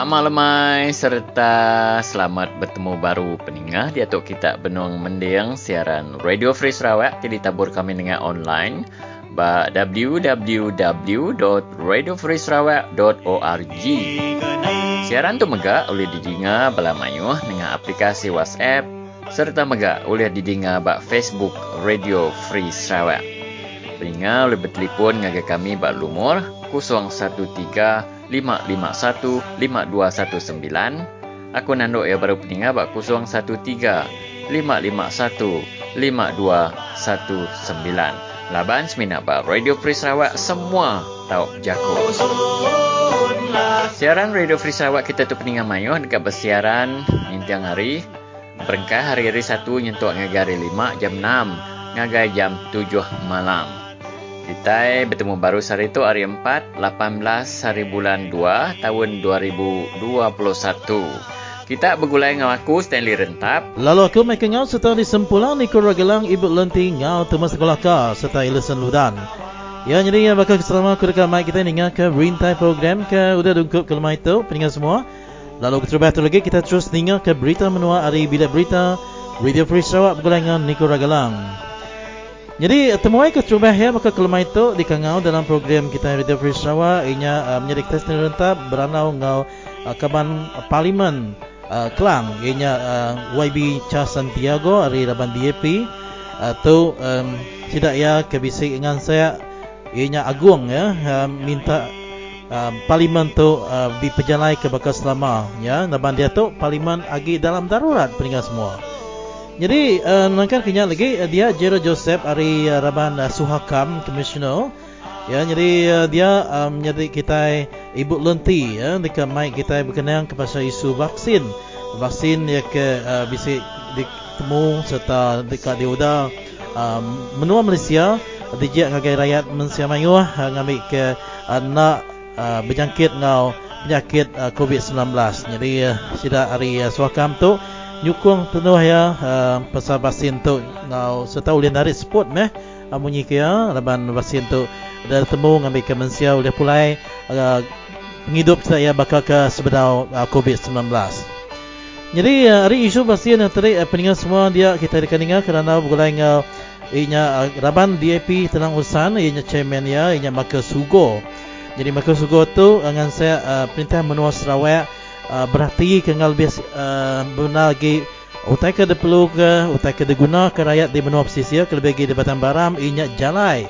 Selamat lemai serta selamat bertemu baru peningah di atuk kita Benung Mending siaran Radio Free Sarawak jadi tabur kami dengan online ba www.radiofreesarawak.org Siaran tu mega oleh didengar bala mayuh dengan aplikasi WhatsApp serta mega oleh didengar ba Facebook Radio Free Sarawak. Peningat oleh bertelefon dengan kami ba lumur 013 551-5219. Aku nanduk ya baru peningat bak 013-551-5219. Laban semina bak Radio Free Sarawak semua tahu jago. Siaran Radio Free Sarawak kita tu peningat mayuh dekat bersiaran intiang hari. Berengkah hari-hari satu nyentuk ngagari lima jam enam ngagai jam tujuh malam. Kita bertemu baru hari itu hari 4, 18 hari bulan 2 tahun 2021. Kita bergulai dengan aku Stanley Rentap. Lalu aku mereka ngau serta disempulang ni Ragelang Ibu Lenti ngau temas sekolah ka serta Ilison Ludan. Ya jadi yang bakal keselama aku dekat mic kita ni ke Rintai program ke udah dungkup ke lemah itu peningat semua. Lalu terus lagi kita terus dengar ke berita menua hari bila berita Radio Free Sarawak bergulai dengan Niko Ragelang. Jadi temuai ke cuba ya maka kelemah itu di kangau dalam program kita Radio Free Sarawak. Inya uh, menjadi kita sendiri rentap beranau ngau uh, kaban uh, parlimen uh, Kelang. Inya uh, YB Cha Santiago dari Raban DAP atau uh, um, tidak ya kebisik dengan saya. Inya agung ya uh, minta uh, parlimen tu uh, diperjalai ke bakal selama ya. Raban dia tu parlimen agi dalam darurat peringkat semua. Jadi uh, nangkan kenya lagi uh, dia Jero Joseph dari uh, Raban uh, Suhakam Commissioner. Ya jadi uh, dia um, jadi kita Ibu Lenti ya dekat mic kita berkenaan kepada isu vaksin. Vaksin yang ke uh, bisa ditemu serta dekat di udah um, menua Malaysia dijak ngagai rakyat Malaysia Mayu uh, ngambil ke uh, nak uh, berjangkit ngau penyakit uh, COVID-19. Jadi uh, sida hari uh, Suhakam tu nyukung penuh ya uh, pasal vaksin tu ngau setahu dia narik sport meh amunyi ke ya laban vaksin tu dah temu ngambil ke mensia pulai uh, penghidup saya bakal ke sebenar uh, COVID-19 jadi uh, hari isu vaksin yang tadi uh, peningat semua dia kita akan dengar kerana bergulai ngau inya uh, raban DAP tenang usan inya chairman ya inya Maka Sugo jadi Maka Sugo tu dengan saya uh, perintah menua Sarawak uh, berarti kenal bias benar lagi. Utai ke perlu ke utai ke diguna ke rakyat di benua pesisir ke lebih di batang baram inya jalai.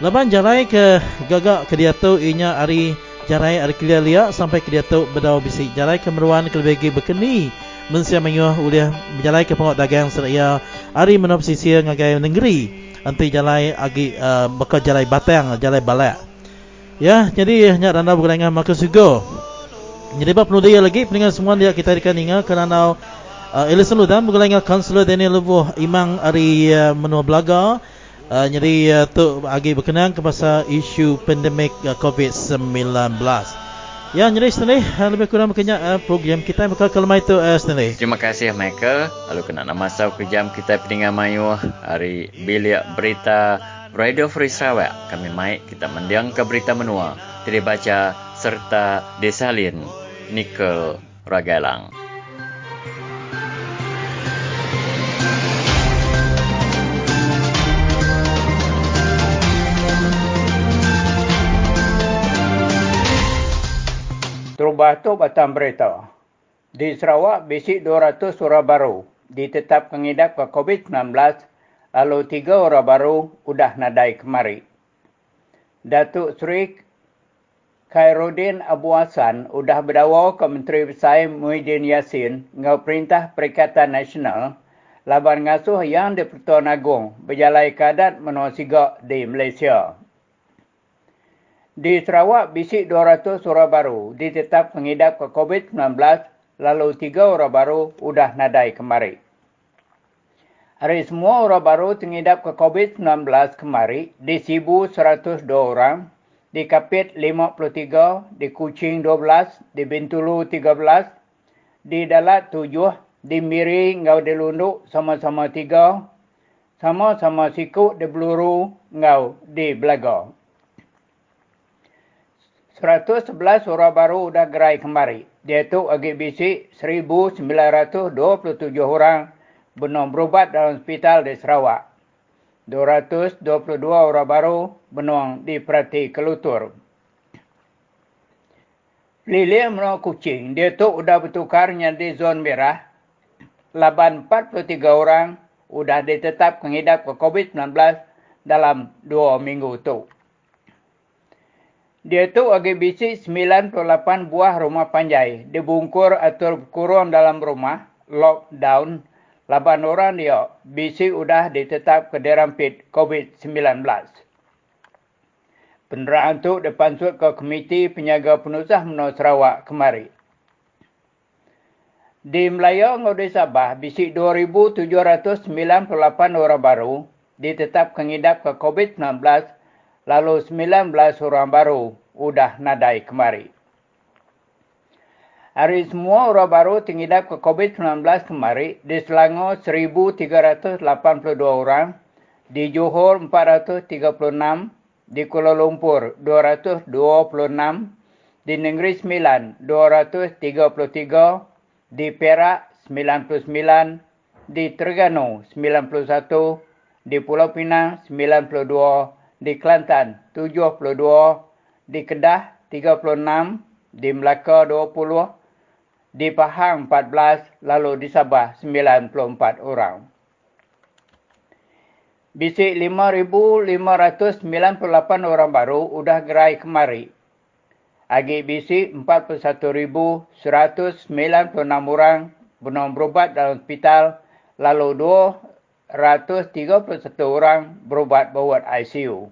Leban jalai ke gagak ke dia tu inya hari jalai hari kelia liak sampai ke dia tu berdau bisi jalai ke meruan ke lebih berkeni. Mensia menyuah ulih berjalai ke pengok dagang seraya hari benua pesisir ngagai negeri. Nanti jalai agi uh, bakal jalai batang jalai balak ya jadi nyak randa berkenaan maka sugo jadi perlu dia lagi peningan semua dia kita akan ingat kerana uh, Elison Ludan bergulai dengan Kansler Daniel Levuh Imang Ari uh, Menua Belaga uh, jadi uh, tu bagi berkenaan kepada isu pandemik uh, COVID-19 Ya, jadi Stanley, uh, lebih kurang mungkinnya uh, program kita bakal kelemah itu, uh, Stanley. Terima kasih, Michael. Lalu kena nama sau ke jam kita peningan mayu hari bilik berita Radio Free Sarawak. Kami mai kita mendiang ke berita menua. Tidak baca serta desalin nikel ragalang. Terubah tu batang berita. Di Sarawak, bisik 200 orang baru ditetap mengidap ke COVID-19 lalu tiga orang baru sudah nadai kemari. Datuk Sri Khairuddin Abu Hassan sudah berdawa ke Menteri Besar Muhyiddin Yassin dengan Perintah Perikatan Nasional laban ngasuh yang di Pertuan Agong berjalai kadat menua sigak di Malaysia. Di Sarawak, bisik 200 orang baru ditetap mengidap ke COVID-19 lalu tiga orang baru sudah nadai kemari. Hari semua orang baru mengidap ke COVID-19 kemari di Sibu 102 orang di Kapit 53, di Kuching 12, di Bintulu 13, di Dalat 7, di Miri ngau di Lunduk sama-sama 3, sama-sama Siku di Beluru ngau di Belaga. 111 orang baru sudah gerai kembali. Dia tu agi bisi 1927 orang benar berubat dalam hospital di Sarawak. 222 orang baru benuang di Perati Kelutur. Lili menua kucing, dia tu sudah bertukarnya di zon merah. Laban 43 orang sudah ditetap mengidap ke COVID-19 dalam dua minggu tu. Dia tu agi bisi 98 buah rumah panjai dibungkur atau kurung dalam rumah, lockdown. Laban orang dia bisi sudah ditetap ke derampit COVID-19. Peneraan itu dipansut ke Komiti Penyaga Penusah Menua Sarawak kemari. Di Melayu Ngudi Sabah, bisik 2,798 orang baru ditetap kengidap ke COVID-19 lalu 19 orang baru sudah nadai kemari. Hari semua orang baru tengidap ke COVID-19 kemari di Selangor 1,382 orang, di Johor 436 di Kuala Lumpur 226, di Negeri Sembilan 233, di Perak 99, di Terengganu 91, di Pulau Pinang 92, di Kelantan 72, di Kedah 36, di Melaka 20, di Pahang 14, lalu di Sabah 94 orang. Bisik 5,598 orang baru sudah gerai kemari. Agi bisik 41,196 orang benar berubat dalam hospital, lalu 231 orang berubat bawat ICU.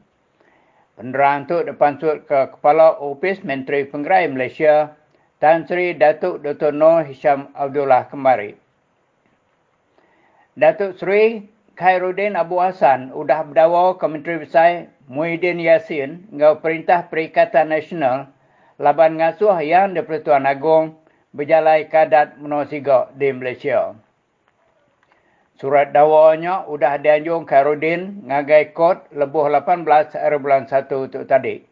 Penerang itu dipansut ke Kepala Ofis Menteri Penggerai Malaysia, Tan Sri Datuk Dr. Noor Hisham Abdullah kemari. Datuk Sri Khairuddin Abu Hassan sudah berdawa ke Menteri Besar Muhyiddin Yassin dengan Perintah Perikatan Nasional laban ngasuh yang di Pertuan Agong berjalai kadat menosiga di Malaysia. Surat dawanya sudah dianjung Khairuddin ngagai kod lebuh 18 hari bulan 1 untuk tadi.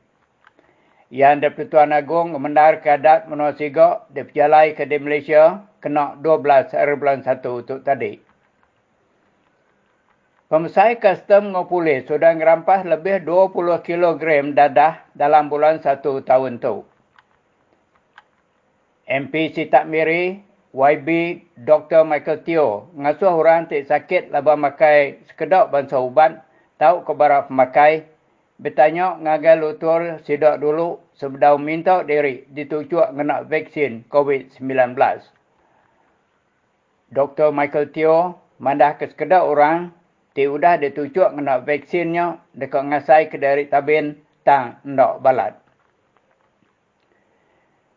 Yang di Pertuan Agong mendar kadat menosiga di berjalai ke di Malaysia kena 12 hari bulan 1 untuk tadi. Pemesai custom polis sudah merampas lebih 20 kg dadah dalam bulan satu tahun tu. MP Sitak Miri, YB Dr. Michael Teo, ngasuh orang tak sakit laba makai sekedok bangsa ubat, tahu kebarang pemakai, bertanya ngagai lutur sidak dulu sebelum minta diri ditujuk kena vaksin COVID-19. Dr. Michael Teo mandah ke sekedok orang Ti udah dia tujuk kena vaksinnya dekat ngasai ke dari tabin tang ndak balat.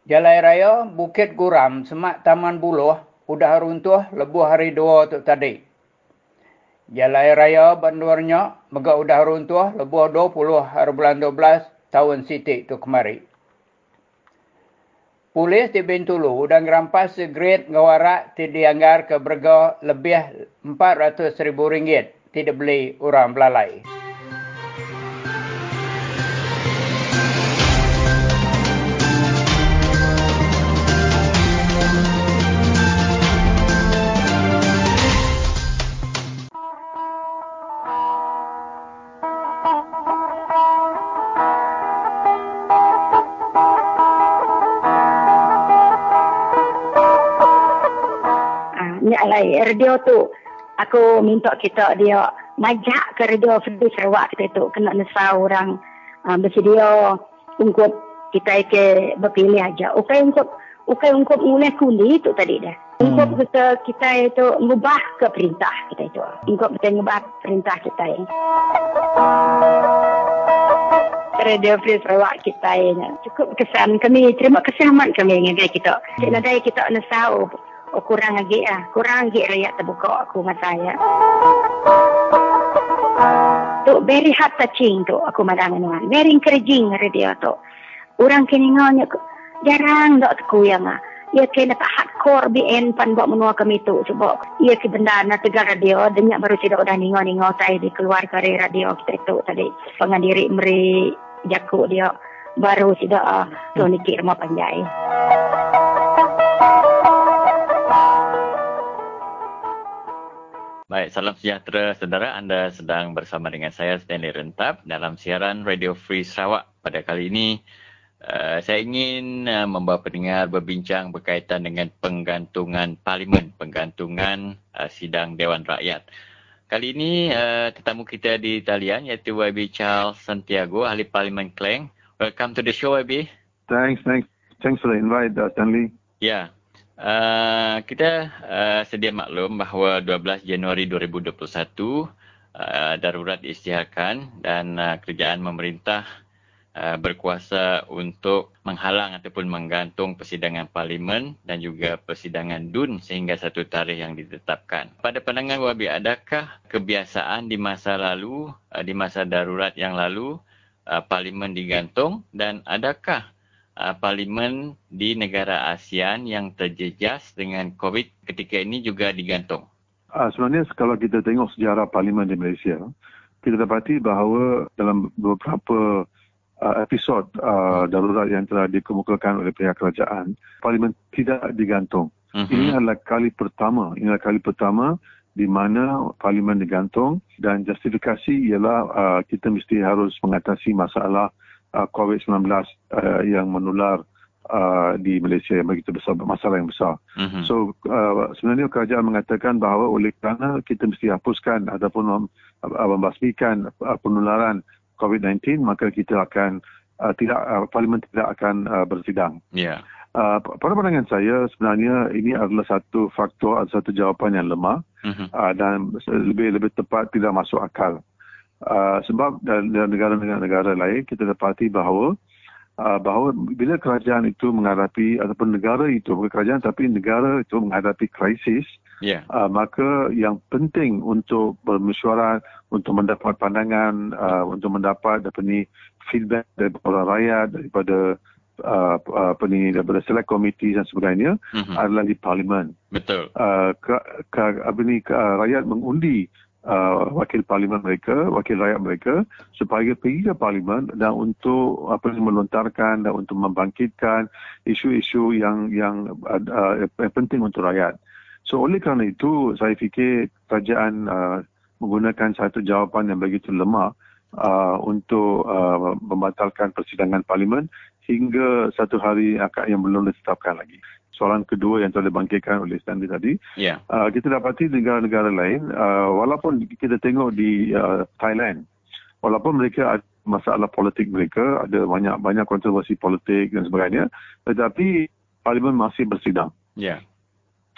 Jalai raya Bukit Guram semak Taman Buluh udah runtuh lebuh hari dua tu tadi. Jalai raya Bandurnya mega udah runtuh lebuh 20 hari bulan 12 tahun Siti tu kemari. Polis di Bintulu udah ngerampas segrade ngawarak ti dianggar ke berga lebih 400 ribu ringgit tidak boleh orang belalai. Radio tu aku minta kita dia majak ke radio Fedi Sarawak kita tu kena nesa orang uh, bersedia untuk kita ke berpilih aja. Ukai untuk ukai untuk mulai kuli itu tadi dah. Untuk hmm. kita kita itu mengubah ke perintah kita itu. Untuk kita mengubah perintah kita ini. Radio Free Sarawak kita ini. Cukup kesan kami. Terima kasih amat kami dengan kita. Cik Nadai kita nesau oh, kurang lagi ah kurang lagi rakyat terbuka aku dengan saya. Tu very heart touching tu aku madang dengan very encouraging radio tu orang kini ngonya jarang dok aku yang ah. Ia kena tak hardcore BN pan buat menua kami tu sebab ia ke benda na tegar radio. Denyak baru tidak udah ningo ningo saya di keluar dari radio kita tu tadi. Pengandiri meri jaku dia. Baru tidak uh, tu nikir mau panjai Baik, salam sejahtera saudara. Anda sedang bersama dengan saya Stanley Rentap dalam siaran Radio Free Sarawak. Pada kali ini, uh, saya ingin uh, membawa pendengar berbincang berkaitan dengan penggantungan parlimen, penggantungan uh, sidang Dewan Rakyat. Kali ini, uh, tetamu kita di talian iaitu YB Charles Santiago, ahli Parlimen Klang. Welcome to the show, YB. Thanks, thanks. Thanks for the invite, uh, Stanley. Ya, Uh, kita uh, sedia maklum bahawa 12 Januari 2021 uh, darurat diisytiharkan dan uh, kerajaan memerintah uh, berkuasa untuk menghalang ataupun menggantung persidangan parlimen dan juga persidangan DUN sehingga satu tarikh yang ditetapkan. Pada pandangan Wabi, adakah kebiasaan di masa lalu, uh, di masa darurat yang lalu, uh, parlimen digantung dan adakah uh, parlimen di negara ASEAN yang terjejas dengan COVID ketika ini juga digantung? Uh, sebenarnya kalau kita tengok sejarah parlimen di Malaysia, kita dapati bahawa dalam beberapa uh, episod uh, darurat yang telah dikemukakan oleh pihak kerajaan, parlimen tidak digantung. Uh-huh. Ini adalah kali pertama, ini adalah kali pertama di mana parlimen digantung dan justifikasi ialah uh, kita mesti harus mengatasi masalah uh, COVID-19 uh, yang menular uh, di Malaysia yang begitu besar, masalah yang besar. Mm-hmm. So uh, sebenarnya kerajaan mengatakan bahawa oleh kerana kita mesti hapuskan ataupun uh, membasmikan uh, penularan COVID-19, maka kita akan uh, tidak uh, parlimen tidak akan uh, bersidang. Yeah. Uh, pada pandangan saya sebenarnya ini adalah satu faktor atau satu jawapan yang lemah mm-hmm. uh, dan lebih lebih tepat tidak masuk akal. Uh, sebab dalam negara-negara lain kita dapati bahawa uh, bahawa bila kerajaan itu menghadapi ataupun negara itu bukan kerajaan tapi negara itu menghadapi krisis yeah. uh, maka yang penting untuk bermesyuarat untuk mendapat pandangan uh, untuk mendapat apa ni feedback daripada rakyat daripada uh, apa ni daripada select committee dan sebagainya mm-hmm. adalah di parlimen betul uh, ke, ke, apa ni ke, uh, rakyat mengundi uh, wakil parlimen mereka, wakil rakyat mereka supaya pergi ke parlimen dan untuk apa melontarkan dan untuk membangkitkan isu-isu yang yang uh, uh, penting untuk rakyat. So oleh kerana itu saya fikir kerajaan uh, menggunakan satu jawapan yang begitu lemah uh, untuk uh, membatalkan persidangan parlimen hingga satu hari akad yang belum ditetapkan lagi soalan kedua yang telah dibangkitkan oleh Stanley tadi. Yeah. Uh, kita dapati negara-negara lain, uh, walaupun kita tengok di uh, Thailand, walaupun mereka ada masalah politik mereka, ada banyak banyak kontroversi politik dan sebagainya, tetapi parlimen masih bersidang. Yeah.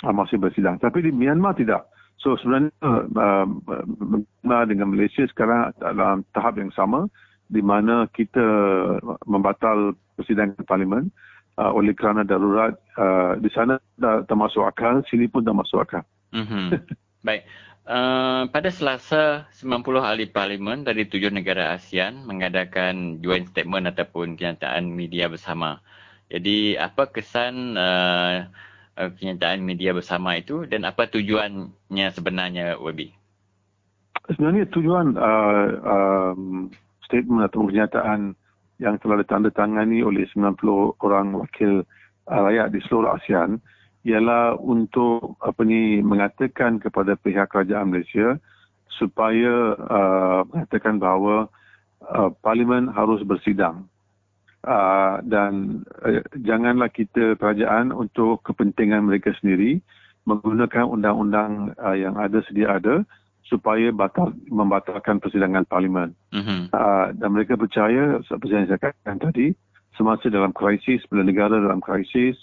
Uh, masih bersidang. Tapi di Myanmar tidak. So sebenarnya uh, uh, dengan Malaysia sekarang dalam tahap yang sama di mana kita membatal persidangan parlimen uh, oleh kerana darurat uh, di sana dah termasuk akal, sini pun dah masuk akal. Mm-hmm. Baik. Uh, pada Selasa, 90 ahli parlimen dari tujuh negara ASEAN mengadakan joint statement ataupun kenyataan media bersama. Jadi, apa kesan uh, uh, kenyataan media bersama itu dan apa tujuannya sebenarnya, Wabi? Sebenarnya tujuan uh, um, statement atau kenyataan yang telah ditandatangani oleh 90 orang wakil uh, rakyat di seluruh ASEAN ialah untuk apa ni mengatakan kepada pihak kerajaan Malaysia supaya uh, mengatakan bahawa uh, parlimen harus bersidang. Uh, dan uh, janganlah kita kerajaan untuk kepentingan mereka sendiri menggunakan undang-undang uh, yang ada sedia ada supaya batal membatalkan persidangan parlimen. Mm-hmm. Uh, dan mereka percaya seperti yang saya katakan tadi semasa dalam krisis bila negara dalam krisis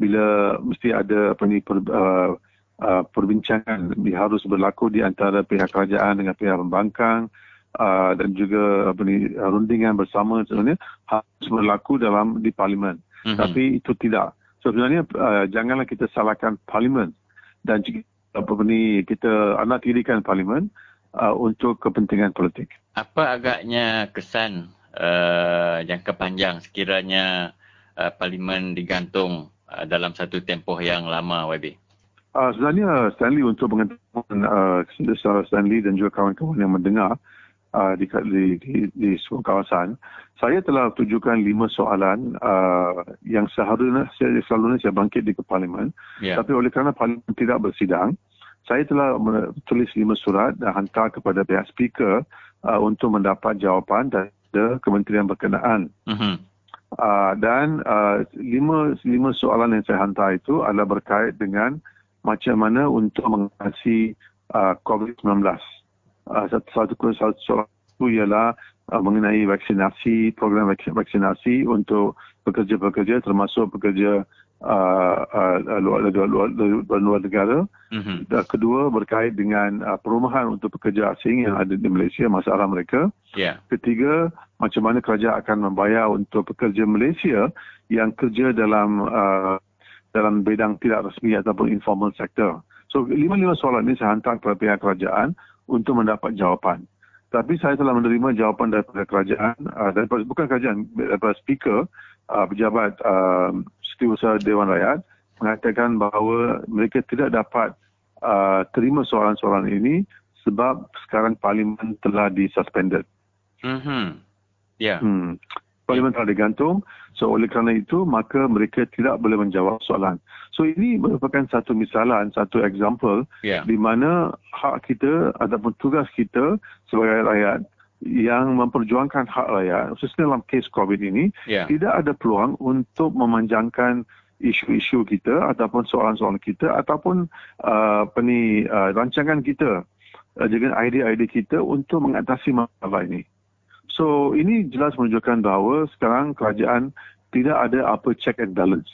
bila mesti ada apa ni per, uh, uh, perbincangan harus berlaku di antara pihak kerajaan dengan pihak pembangkang uh, dan juga apa ni rundingan bersama sebenarnya harus berlaku dalam di parlimen. Mm-hmm. Tapi itu tidak. So, sebenarnya uh, janganlah kita salahkan parlimen dan juga apa ni kita anak tirikan parlimen uh, untuk kepentingan politik. Apa agaknya kesan uh, jangka panjang sekiranya uh, parlimen digantung uh, dalam satu tempoh yang lama YB? Uh, sebenarnya Stanley untuk pengetahuan uh, Stanley dan juga kawan-kawan yang mendengar uh, di, di, di, di sebuah kawasan, saya telah tujukan lima soalan uh, yang seharusnya saya selalunya saya bangkit di parlimen, yeah. tapi oleh kerana parlimen tidak bersidang, saya telah tulis lima surat dan hantar kepada pihak speaker uh, untuk mendapat jawapan dari kementerian berkenaan. Uh-huh. Uh, dan uh, lima lima soalan yang saya hantar itu adalah berkait dengan macam mana untuk mengatasi uh, COVID-19. Uh, satu, satu, satu itu ialah uh, mengenai vaksinasi, program vaksinasi untuk pekerja-pekerja termasuk pekerja uh, uh, luar, luar, luar, luar, luar negara. Mm-hmm. Kedua berkait dengan uh, perumahan untuk pekerja asing yang ada di Malaysia, masalah mereka. Yeah. Ketiga, macam mana kerajaan akan membayar untuk pekerja Malaysia yang kerja dalam uh, dalam bidang tidak rasmi ataupun informal sector. So, lima-lima soalan ini saya hantar kepada pihak kerajaan untuk mendapat jawapan. Tapi saya telah menerima jawapan daripada kerajaan, uh, daripada, bukan kerajaan, daripada speaker, uh, pejabat uh, Setiausaha Dewan Rakyat mengatakan bahawa mereka tidak dapat uh, terima soalan-soalan ini sebab sekarang parlimen telah disuspended. Mm-hmm. Yeah. Hmm. Parlimen telah digantung. So oleh kerana itu maka mereka tidak boleh menjawab soalan. So ini merupakan satu misalan, satu example yeah. di mana hak kita ataupun tugas kita sebagai rakyat yang memperjuangkan hak rakyat, khususnya dalam kes COVID ini, yeah. tidak ada peluang untuk memanjangkan isu-isu kita ataupun soalan-soalan kita ataupun uh, peni, uh, rancangan kita uh, dengan idea-idea kita untuk mengatasi masalah ini. So ini jelas menunjukkan bahawa sekarang kerajaan tidak ada apa check and balance.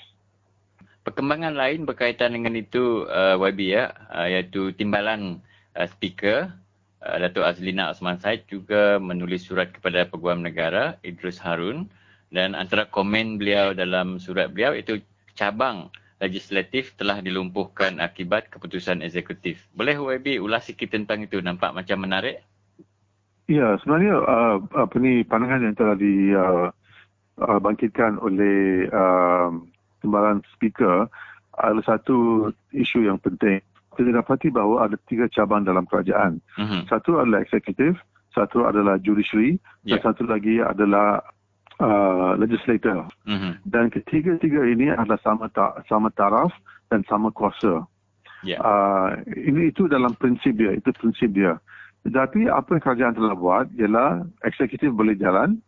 Perkembangan lain berkaitan dengan itu uh, YB ya, uh, iaitu timbalan uh, speaker uh, Datuk Azlina Osman Said juga menulis surat kepada Peguam Negara Idrus Harun dan antara komen beliau dalam surat beliau itu cabang legislatif telah dilumpuhkan akibat keputusan eksekutif. Boleh YB ulas sikit tentang itu nampak macam menarik? Ya, sebenarnya uh, apa ni pandangan yang telah dibangkitkan uh, uh, oleh uh, timbalan speaker adalah satu isu yang penting. Kita dapati bahawa ada tiga cabang dalam kerajaan. Uh-huh. Satu adalah eksekutif, satu adalah judiciary, yeah. dan satu lagi adalah uh, legislator. Uh-huh. Dan ketiga-tiga ini adalah sama ta- sama taraf dan sama kuasa. Yeah. Uh, ini itu dalam prinsip dia, itu prinsip dia. Tetapi apa yang kerajaan telah buat ialah eksekutif boleh jalan,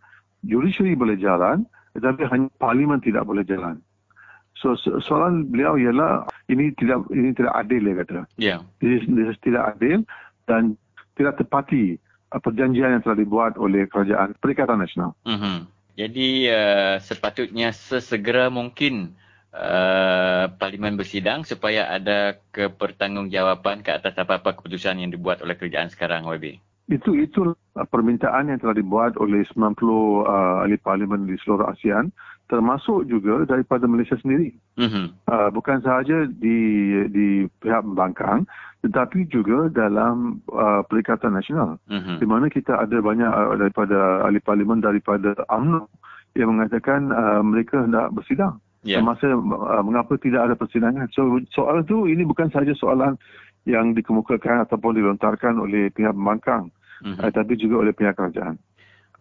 judiciary boleh jalan, tetapi hanya parlimen tidak boleh jalan. So soalan beliau ialah ini tidak ini tidak adil dia kata. Ya. Yeah. Ini, ini tidak adil dan tidak tepati perjanjian yang telah dibuat oleh kerajaan Perikatan Nasional. Mm-hmm. Jadi uh, sepatutnya sesegera mungkin uh, parlimen bersidang supaya ada kepertanggungjawaban ke atas apa-apa keputusan yang dibuat oleh kerajaan sekarang YB. Itu itu permintaan yang telah dibuat oleh 90 uh, ahli parlimen di seluruh ASEAN termasuk juga daripada Malaysia sendiri. Mm-hmm. Uh, bukan sahaja di di pihak pembangkang tetapi juga dalam uh, Perikatan Nasional mm-hmm. di mana kita ada banyak uh, daripada ahli parlimen daripada UMNO yang mengatakan uh, mereka hendak bersidang yeah. semasa uh, mengapa tidak ada persidangan. So soal itu ini bukan sahaja soalan yang dikemukakan ataupun dilontarkan oleh pihak pembangkang mm-hmm. uh, tapi juga oleh pihak kerajaan.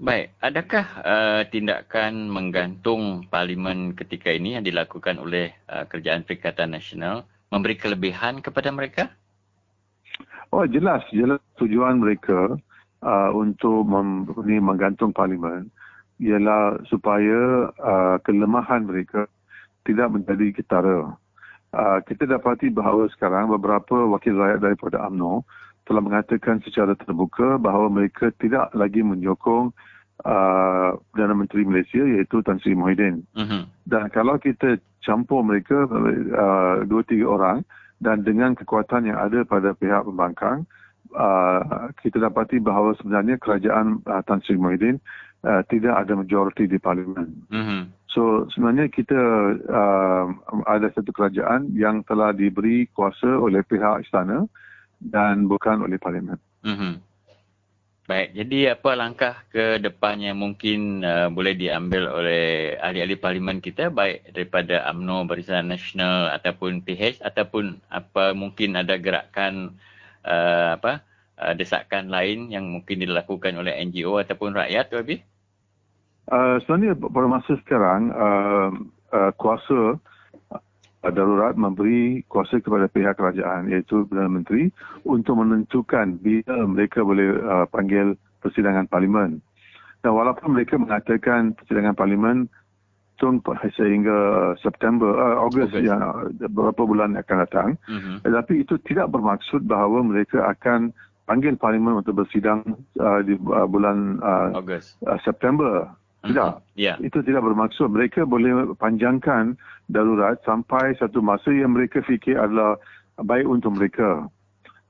Baik, adakah uh, tindakan menggantung parlimen ketika ini yang dilakukan oleh uh, kerajaan Perikatan Nasional memberi kelebihan kepada mereka? Oh jelas, jelas tujuan mereka uh, untuk mem- menggantung parlimen ialah supaya uh, kelemahan mereka tidak menjadi ketara. Uh, kita dapati bahawa sekarang beberapa wakil rakyat daripada AMNO telah mengatakan secara terbuka bahawa mereka tidak lagi menyokong uh, Perdana Menteri Malaysia iaitu Tan Sri Muhyiddin. Uh-huh. Dan kalau kita campur mereka uh, dua tiga orang dan dengan kekuatan yang ada pada pihak pembangkang, uh, kita dapati bahawa sebenarnya kerajaan uh, Tan Sri Muhyiddin uh, tidak ada majoriti di parlimen. Uh-huh. So sebenarnya kita uh, ada satu kerajaan yang telah diberi kuasa oleh pihak istana dan bukan oleh parlimen. Mm-hmm. Baik, jadi apa langkah ke depan yang mungkin uh, boleh diambil oleh ahli-ahli parlimen kita baik daripada AMNO Barisan Nasional ataupun PH ataupun apa mungkin ada gerakan uh, apa uh, desakan lain yang mungkin dilakukan oleh NGO ataupun rakyat tu Abi? Uh, sebenarnya pada masa sekarang uh, uh, kuasa darurat memberi kuasa kepada pihak kerajaan iaitu Perdana Menteri untuk menentukan bila mereka boleh uh, panggil persidangan parlimen. Dan walaupun mereka mengatakan persidangan parlimen tun sehingga September, uh, Ogos yang uh, beberapa bulan akan datang, mm-hmm. tetapi itu tidak bermaksud bahawa mereka akan panggil parlimen untuk bersidang uh, di uh, bulan uh, uh, September. Tidak. Mm-hmm. Yeah. Itu tidak bermaksud. Mereka boleh panjangkan darurat sampai satu masa yang mereka fikir adalah baik untuk mereka.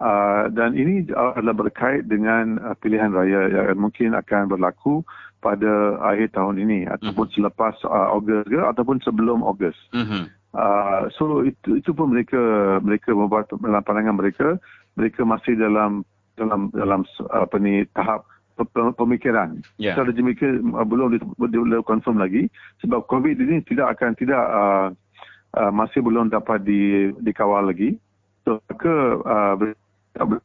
Uh, dan ini adalah berkait dengan uh, pilihan raya yang mungkin akan berlaku pada akhir tahun ini mm-hmm. ataupun selepas uh, Ogos ke ataupun sebelum Ogos. Mm-hmm. Uh, so itu itu pun mereka mereka membuat dalam pandangan mereka mereka masih dalam dalam dalam apa ni tahap pemikiran. Yeah. Strategi mereka uh, belum belum confirm lagi sebab COVID ini tidak akan tidak uh, uh, masih belum dapat di dikawal lagi. So ke uh,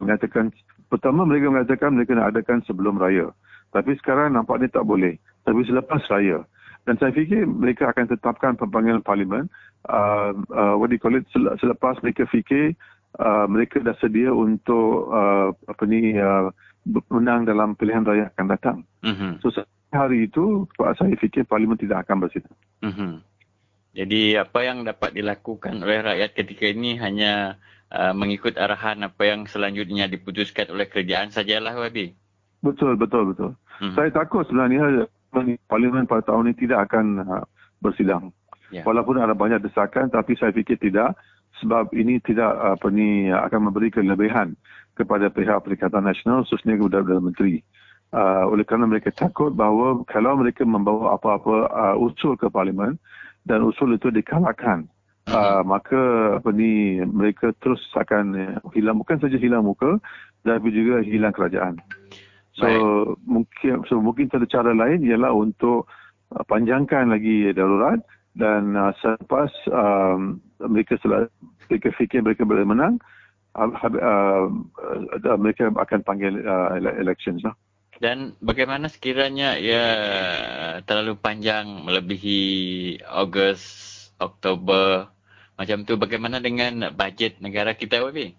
mengatakan pertama mereka mengatakan mereka nak adakan sebelum raya. Tapi sekarang nampaknya tak boleh. Tapi selepas raya. Dan saya fikir mereka akan tetapkan pemanggilan parlimen uh, uh, what do you call it selepas mereka fikir uh, mereka dah sedia untuk uh, apa ni uh, menang dalam pilihan raya akan datang. Mm-hmm. So hari itu saya fikir parlimen tidak akan bersidang. Mm-hmm. Jadi apa yang dapat dilakukan oleh rakyat ketika ini hanya uh, mengikut arahan apa yang selanjutnya diputuskan oleh kerajaan sajalah Wabi. Betul betul betul. Mm-hmm. Saya takut sebenarnya parlimen pada tahun ini tidak akan uh, bersidang. Yeah. Walaupun ada banyak desakan tapi saya fikir tidak sebab ini tidak apa ni akan memberi kelebihan kepada pihak Perikatan Nasional khususnya kepada Perdana Menteri. Uh, oleh kerana mereka takut bahawa kalau mereka membawa apa-apa uh, usul ke parlimen dan usul itu dikalahkan uh, maka apa ni mereka terus akan uh, hilang bukan saja hilang muka tapi juga hilang kerajaan. So Baik. mungkin so mungkin cara lain ialah untuk panjangkan lagi darurat dan uh, selepas um, mereka sel- mereka fikir mereka boleh menang uh, uh, mereka akan panggil uh, elections lah. Dan bagaimana sekiranya ia terlalu panjang melebihi Ogos, Oktober macam tu bagaimana dengan bajet negara kita Wabi?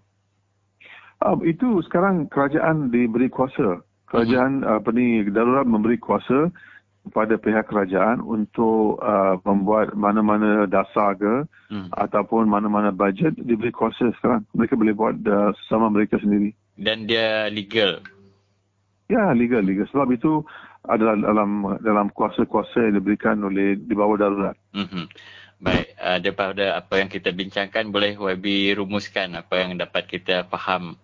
Uh, itu sekarang kerajaan diberi kuasa. Kerajaan uh-huh. apa ni darurat memberi kuasa kepada pihak kerajaan untuk uh, membuat mana-mana dasar ke hmm. ataupun mana-mana bajet diberi kuasa sekarang. Mereka boleh buat uh, sama mereka sendiri. Dan dia legal? Ya, legal. legal. Sebab itu adalah dalam dalam kuasa-kuasa yang diberikan oleh di bawah darurat. Hmm. Baik, uh, daripada apa yang kita bincangkan, boleh YB rumuskan apa yang dapat kita faham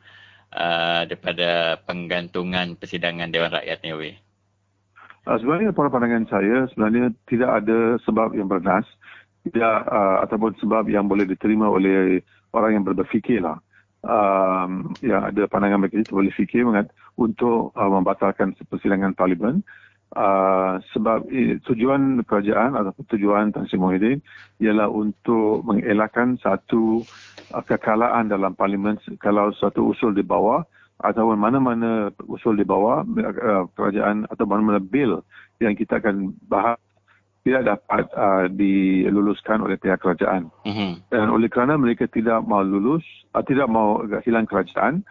uh, daripada penggantungan persidangan Dewan Rakyat ni, YB? Uh, sebenarnya pada pandangan saya sebenarnya tidak ada sebab yang bernas tidak uh, ataupun sebab yang boleh diterima oleh orang yang berfikir lah. Um, yang ada pandangan mereka itu boleh fikir mengat, untuk uh, membatalkan persidangan parlimen uh, sebab eh, tujuan kerajaan atau tujuan Tan Sri Muhyiddin ialah untuk mengelakkan satu uh, kekalaan dalam parlimen kalau satu usul di atau mana-mana usul di bawah uh, kerajaan atau mana-mana bil yang kita akan bahas tidak dapat uh, diluluskan oleh pihak kerajaan. Mm-hmm. Dan oleh kerana mereka tidak mau lulus, uh, tidak mau hilang kerajaan,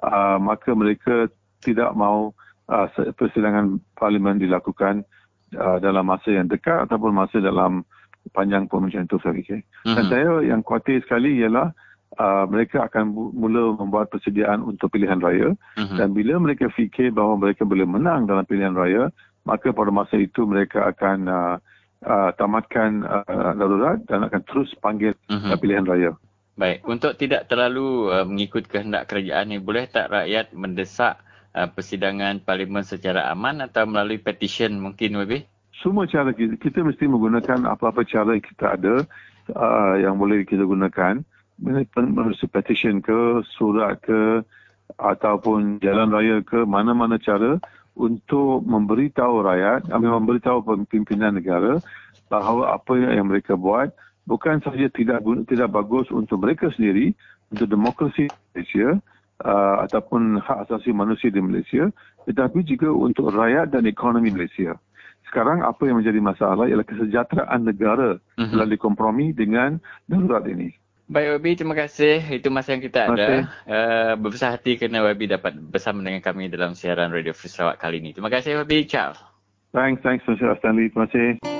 uh, maka mereka tidak mau uh, persidangan parlimen dilakukan uh, dalam masa yang dekat ataupun masa dalam panjang pemerintahan itu saya fikir. Mm-hmm. Dan saya yang khawatir sekali ialah uh, mereka akan mula membuat persediaan untuk pilihan raya uh-huh. dan bila mereka fikir bahawa mereka boleh menang dalam pilihan raya maka pada masa itu mereka akan uh, uh, tamatkan uh, darurat dan akan terus panggil uh-huh. pilihan raya. Baik, untuk tidak terlalu uh, mengikut kehendak kerajaan ini, boleh tak rakyat mendesak uh, persidangan parlimen secara aman atau melalui petition mungkin lebih? Semua cara kita, kita mesti menggunakan apa-apa cara yang kita ada uh, yang boleh kita gunakan petition ke, surat ke, ataupun jalan raya ke, mana-mana cara untuk memberitahu rakyat, ambil memberitahu pimpinan negara bahawa apa yang mereka buat bukan sahaja tidak tidak bagus untuk mereka sendiri, untuk demokrasi Malaysia uh, ataupun hak asasi manusia di Malaysia, tetapi juga untuk rakyat dan ekonomi Malaysia. Sekarang apa yang menjadi masalah ialah kesejahteraan negara mm-hmm. telah dikompromi dengan darurat ini. Baik Wabi, terima kasih. Itu masa yang kita ada. Uh, berbesar hati kerana Wabi dapat bersama dengan kami dalam siaran Radio Free Sarawak kali ini. Terima kasih Wabi. Ciao. Thanks, thanks Mr. Stanley. Terima kasih.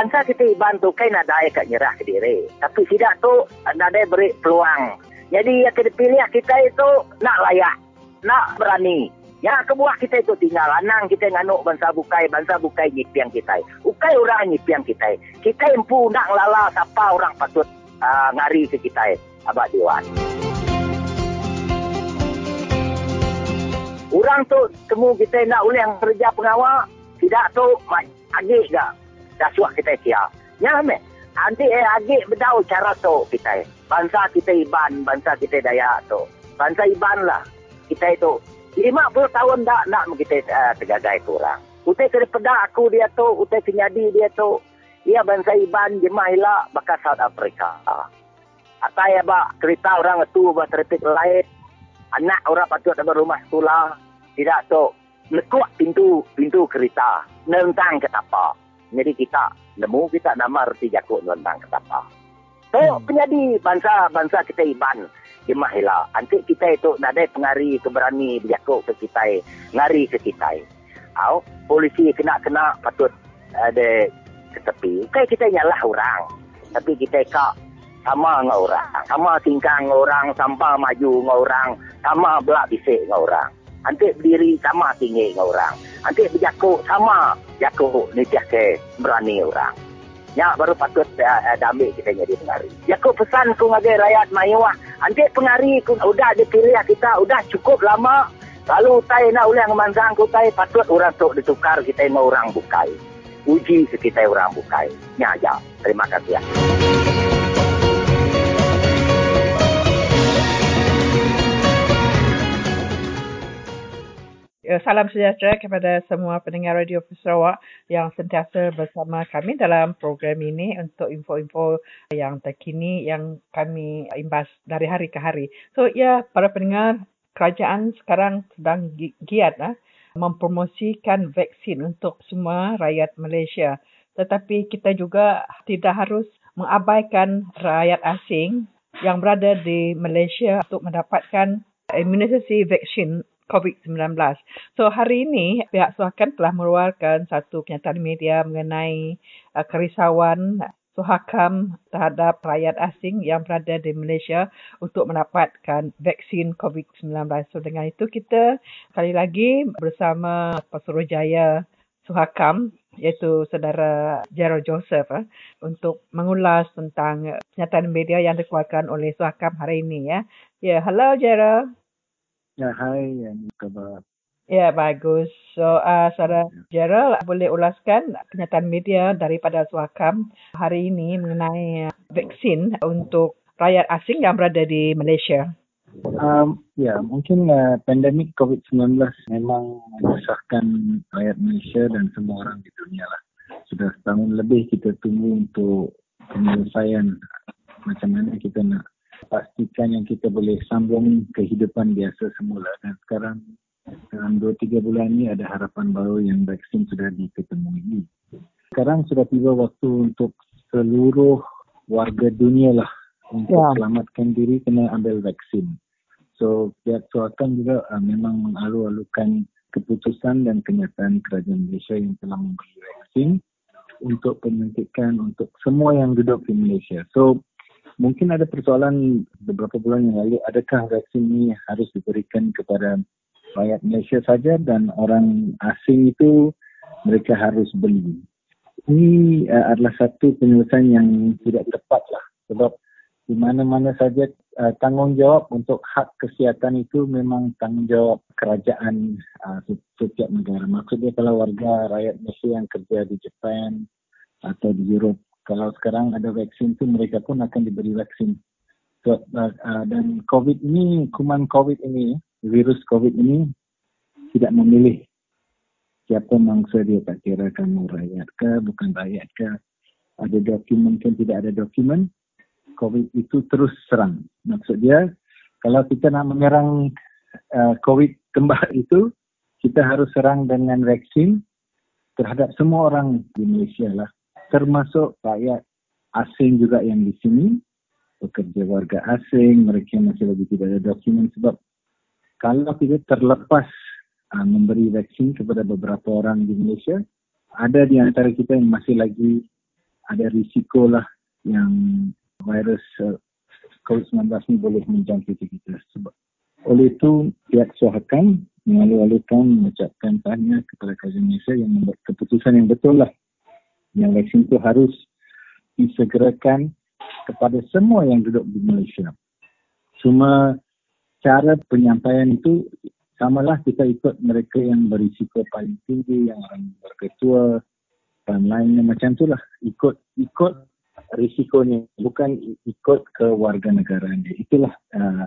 Bangsa kita iban tu kan ada yang kat nyerah ke diri. Tapi tidak tu ada beri peluang. Jadi yang kita pilih kita itu nak layak, nak berani. Yang kebuah kita itu tinggal lanang kita nganuk bangsa bukai, bangsa bukai nyipiang kita. Ukai orang nyipiang kita. Kita empu nak lala siapa orang patut uh, ngari ke kita. Abah Dewan. Orang tu temu kita nak ulang kerja pengawal, tidak tu agik gak dah suak kita kia. Ya me. Nanti eh agi berdau cara tu kita. Bangsa kita Iban, bangsa kita Dayak tu. Bangsa Iban lah. Kita itu 50 tahun dah nak kita uh, tergagai kurang. Utai kena aku dia tu, utai kenyadi dia tu. Ia bangsa Iban jemaah hilak bakal South Africa. Atau ya bak cerita orang itu buat terpik lain. Anak orang patut ada rumah sekolah. Tidak tu. Nekuk pintu pintu kereta. Nentang ke tapak. Jadi kita nemu kita nama reti jakuk tentang ketapa. So, hmm. penyadi bangsa-bangsa kita iban di mahila. Nanti kita itu ada pengari keberani jakuk ke kita, ngari ke kita. Au, polisi kena-kena patut ada ke tepi. Kayak kita nyalah orang. Tapi kita kak sama dengan orang. Sama tingkang orang, sampah maju dengan orang. Sama belak bisik dengan orang. Nanti berdiri sama tinggi dengan orang. Nanti berjakuk sama jakuk ni ke berani orang. Ya baru patut uh, uh, damai kita jadi pengari. Jakuk pesan ku ngagai rakyat mayuah. Nanti pengari ku udah dipilih kita udah cukup lama. Lalu tai nak ulang manzang ku tai patut orang tu ditukar kita mau orang bukai. Uji kita orang bukai. Ya ya. Terima kasih ya. Salam sejahtera kepada semua pendengar Radio Sarawak yang sentiasa bersama kami dalam program ini untuk info-info yang terkini yang kami imbas dari hari ke hari. So ya, para pendengar, kerajaan sekarang sedang giat ah, mempromosikan vaksin untuk semua rakyat Malaysia. Tetapi kita juga tidak harus mengabaikan rakyat asing yang berada di Malaysia untuk mendapatkan imunisasi vaksin COVID-19. So hari ini pihak Suhakan telah mengeluarkan satu kenyataan media mengenai uh, kerisauan Suhakam terhadap rakyat asing yang berada di Malaysia untuk mendapatkan vaksin COVID-19. So dengan itu kita sekali lagi bersama Pasuruhjaya Suhakam iaitu saudara Gerald Joseph eh, untuk mengulas tentang kenyataan media yang dikeluarkan oleh Suhakam hari ini ya. Ya, yeah, hello Gerald. Ya, hai, yang khabar? Ya, bagus. So, uh, Sarah ya. Gerald, boleh ulaskan kenyataan media daripada Suakam hari ini mengenai vaksin untuk rakyat asing yang berada di Malaysia? Um, ya, mungkin uh, pandemik COVID-19 memang menyusahkan rakyat Malaysia dan semua orang di dunia lah. Sudah setahun lebih kita tunggu untuk penyelesaian macam mana kita nak pastikan yang kita boleh sambung kehidupan biasa semula dan sekarang dalam 2-3 bulan ini ada harapan baru yang vaksin sudah diketemui. Sekarang sudah tiba waktu untuk seluruh warga dunia lah untuk ya. selamatkan diri kena ambil vaksin. So pihak suakan juga uh, memang mengalu-alukan keputusan dan kenyataan kerajaan Malaysia yang telah memberi vaksin untuk penyuntikan untuk semua yang duduk di Malaysia. So mungkin ada persoalan beberapa bulan yang lalu adakah vaksin ini harus diberikan kepada rakyat Malaysia saja dan orang asing itu mereka harus beli. Ini uh, adalah satu penyelesaian yang tidak tepat lah sebab di mana-mana saja uh, tanggungjawab untuk hak kesihatan itu memang tanggungjawab kerajaan uh, setiap negara. Maksudnya kalau warga rakyat Malaysia yang kerja di Jepun atau di Europe kalau sekarang ada vaksin tu mereka pun akan diberi vaksin. So, uh, uh, dan COVID ini, kuman COVID ini, virus COVID ini tidak memilih siapa mangsa dia. Tak kira kamu rakyat ke bukan rakyat ke. Ada dokumen ke tidak ada dokumen. COVID itu terus serang. Maksud dia kalau kita nak menyerang uh, COVID kembar itu kita harus serang dengan vaksin terhadap semua orang di Malaysia lah termasuk rakyat asing juga yang di sini pekerja warga asing mereka masih lagi tidak ada dokumen sebab kalau kita terlepas uh, memberi vaksin kepada beberapa orang di Malaysia, ada di antara kita yang masih lagi ada risiko lah yang virus uh, COVID-19 ni boleh menjangkiti kita. Sebab oleh itu pihak Suhakan mengalu-alukan mengucapkan tanya kepada kajian Malaysia yang membuat keputusan yang betul lah. Yang vaksin itu harus disegerakan kepada semua yang duduk di Malaysia. Cuma cara penyampaian itu samalah kita ikut mereka yang berisiko paling tinggi, yang orang berketua dan lainnya macam itulah. Ikut ikut risikonya, bukan ikut ke warga negara. Itulah uh,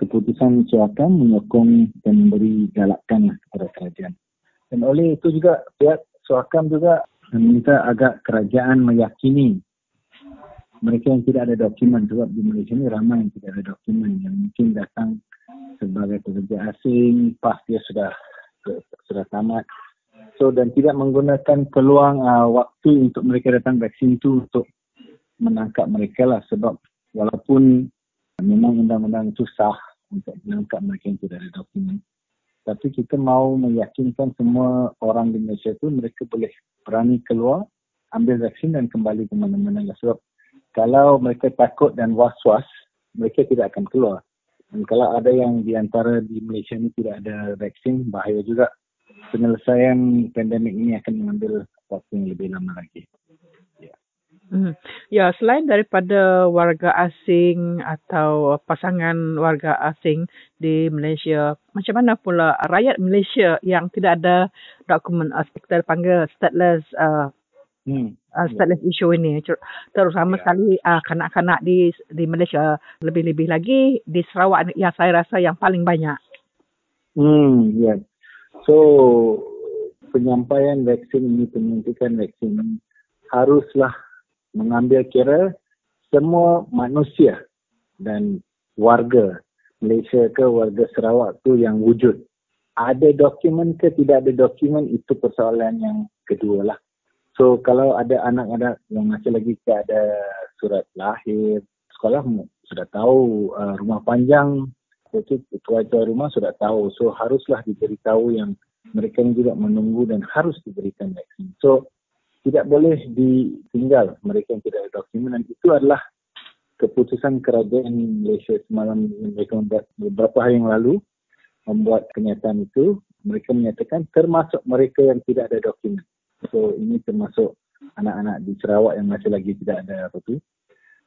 keputusan siakan menyokong dan memberi galakkan lah kepada kerajaan. Dan oleh itu juga pihak suakam juga meminta agak kerajaan meyakini mereka yang tidak ada dokumen. Sebab di Malaysia ni ramai yang tidak ada dokumen. Yang mungkin datang sebagai pekerja asing pas dia sudah sudah tamat. So dan tidak menggunakan peluang uh, waktu untuk mereka datang vaksin itu untuk menangkap mereka lah. Sebab walaupun memang undang-undang itu sah untuk menangkap mereka yang tidak ada dokumen tapi kita mau meyakinkan semua orang di Malaysia itu mereka boleh berani keluar ambil vaksin dan kembali ke mana-mana lah sebab kalau mereka takut dan was-was, mereka tidak akan keluar. Dan kalau ada yang di antara di Malaysia ini tidak ada vaksin, bahaya juga. Penyelesaian pandemik ini akan mengambil waktu yang lebih lama lagi. Hmm. ya, selain daripada warga asing atau pasangan warga asing di Malaysia, macam mana pula rakyat Malaysia yang tidak ada dokumen, uh, kita panggil stateless uh, hmm. uh, stateless yeah. issue ini terutama yeah. sekali uh, kanak-kanak di di Malaysia lebih-lebih lagi di Sarawak yang saya rasa yang paling banyak. Hmm, ya. Yeah. So penyampaian vaksin ini penyuntikan vaksin haruslah mengambil kira semua manusia dan warga Malaysia ke warga Sarawak tu yang wujud. Ada dokumen ke tidak ada dokumen itu persoalan yang kedua lah. So kalau ada anak-anak yang masih lagi tak ada surat lahir, sekolah sudah tahu uh, rumah panjang itu ketua rumah sudah tahu. So haruslah diberitahu yang mereka juga menunggu dan harus diberikan vaksin. So tidak boleh ditinggal mereka yang tidak ada dokumen dan itu adalah keputusan kerajaan Malaysia semalam mereka membuat beberapa hari yang lalu membuat kenyataan itu mereka menyatakan termasuk mereka yang tidak ada dokumen. So ini termasuk anak-anak di Sarawak yang masih lagi tidak ada apa tu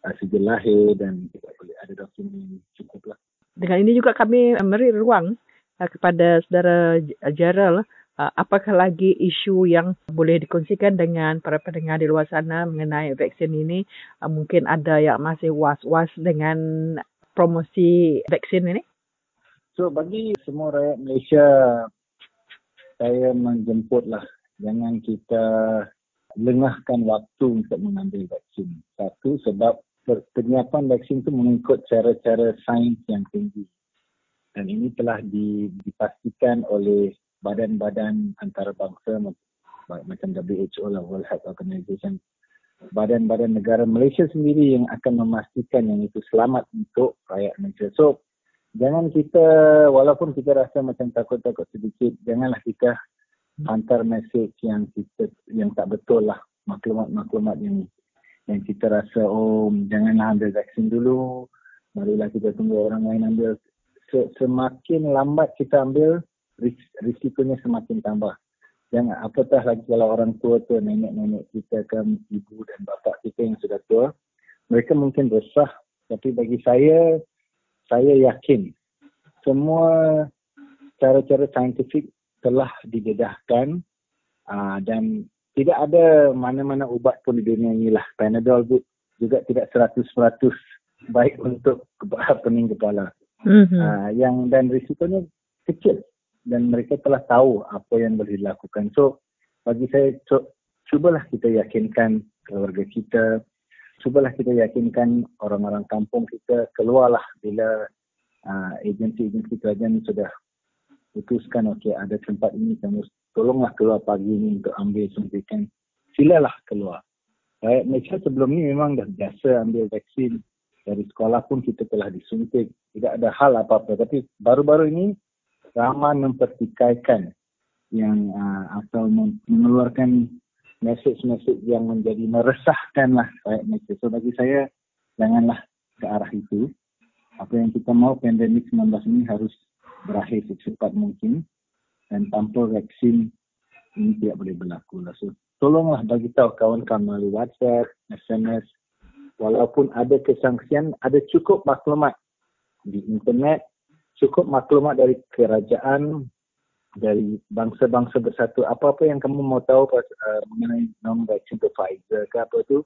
uh, sijil lahir dan tidak boleh ada dokumen cukup lah. Dengan ini juga kami memberi ruang uh, kepada saudara uh, apakah lagi isu yang boleh dikongsikan dengan para pendengar di luar sana mengenai vaksin ini uh, mungkin ada yang masih was-was dengan promosi vaksin ini? So bagi semua rakyat Malaysia saya menjemputlah jangan kita lengahkan waktu untuk mengambil vaksin. Satu, sebab penyiapan vaksin itu mengikut cara-cara sains yang tinggi. Dan ini telah dipastikan oleh badan-badan antarabangsa macam WHO lah, World Health Organization. Badan-badan negara Malaysia sendiri yang akan memastikan yang itu selamat untuk rakyat Malaysia. So, jangan kita, walaupun kita rasa macam takut-takut sedikit, janganlah kita hantar message yang kita yang tak betul lah maklumat-maklumat yang yang kita rasa oh janganlah ambil vaksin dulu marilah kita tunggu orang lain ambil semakin lambat kita ambil risikonya semakin tambah jangan apatah lagi kalau orang tua tu nenek-nenek kita kan ibu dan bapa kita yang sudah tua mereka mungkin resah tapi bagi saya saya yakin semua cara-cara saintifik telah didedahkan uh, dan tidak ada mana-mana ubat pun di dunia ini lah. Panadol juga tidak 100% baik untuk pening kepala. Mm-hmm. Uh, yang dan risikonya kecil. Dan mereka telah tahu apa yang boleh dilakukan. So bagi saya so, cubalah kita yakinkan keluarga kita, cubalah kita yakinkan orang-orang kampung kita. Keluarlah bila uh, agensi-agensi kerajaan sudah putuskan okey ada tempat ini kamu tolonglah keluar pagi ini untuk ambil suntikan. Silalah keluar. Rakyat Malaysia sebelum ni memang dah biasa ambil vaksin. Dari sekolah pun kita telah disuntik. Tidak ada hal apa-apa. Tapi baru-baru ini ramai mempertikaikan yang uh, atau mengeluarkan mesej-mesej yang menjadi meresahkan lah rakyat Malaysia. So bagi saya, janganlah ke arah itu. Apa yang kita mau, pandemik 19 ini harus berakhir secepat mungkin. Dan tanpa vaksin, ini tidak boleh berlaku lah. So, tolonglah bagi tahu kawan-kawan melalui WhatsApp, SMS. Walaupun ada kesangsian, ada cukup maklumat di internet, cukup maklumat dari kerajaan, dari bangsa-bangsa bersatu apa-apa yang kamu mau tahu uh, mengenai nom vaksin tu Pfizer ke apa tu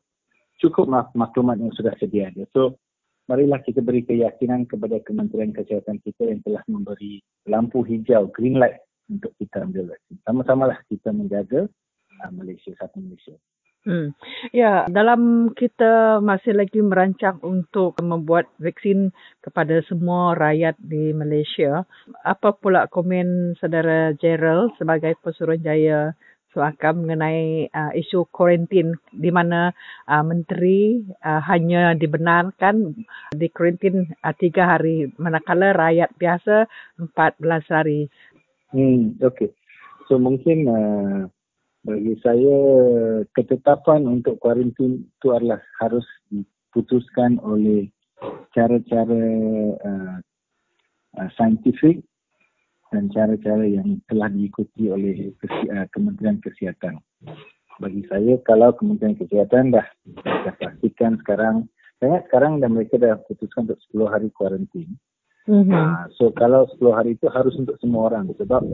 cukup mak- maklumat yang sudah sedia ada. So marilah kita beri keyakinan kepada Kementerian Kesihatan kita yang telah memberi lampu hijau green light untuk kita ambil vaksin. Sama-samalah kita menjaga uh, Malaysia satu Malaysia. Hmm. Ya, dalam kita masih lagi merancang untuk membuat vaksin kepada semua rakyat di Malaysia, apa pula komen saudara Gerald sebagai Pesuruhjaya Suakam mengenai uh, isu kuarantin di mana uh, menteri uh, hanya dibenarkan di kuarantin uh, tiga hari manakala rakyat biasa empat belas hari. Hmm, okay. So mungkin uh, bagi saya ketetapan untuk kuarantin itu adalah harus diputuskan oleh cara-cara uh, uh, saintifik dan cara-cara yang telah diikuti oleh kesi- uh, Kementerian Kesihatan. Bagi saya kalau Kementerian Kesihatan dah dah pastikan sekarang saya sekarang dan mereka dah putuskan untuk 10 hari kuarantin. Mm-hmm. Uh, so kalau 10 hari itu harus untuk semua orang sebab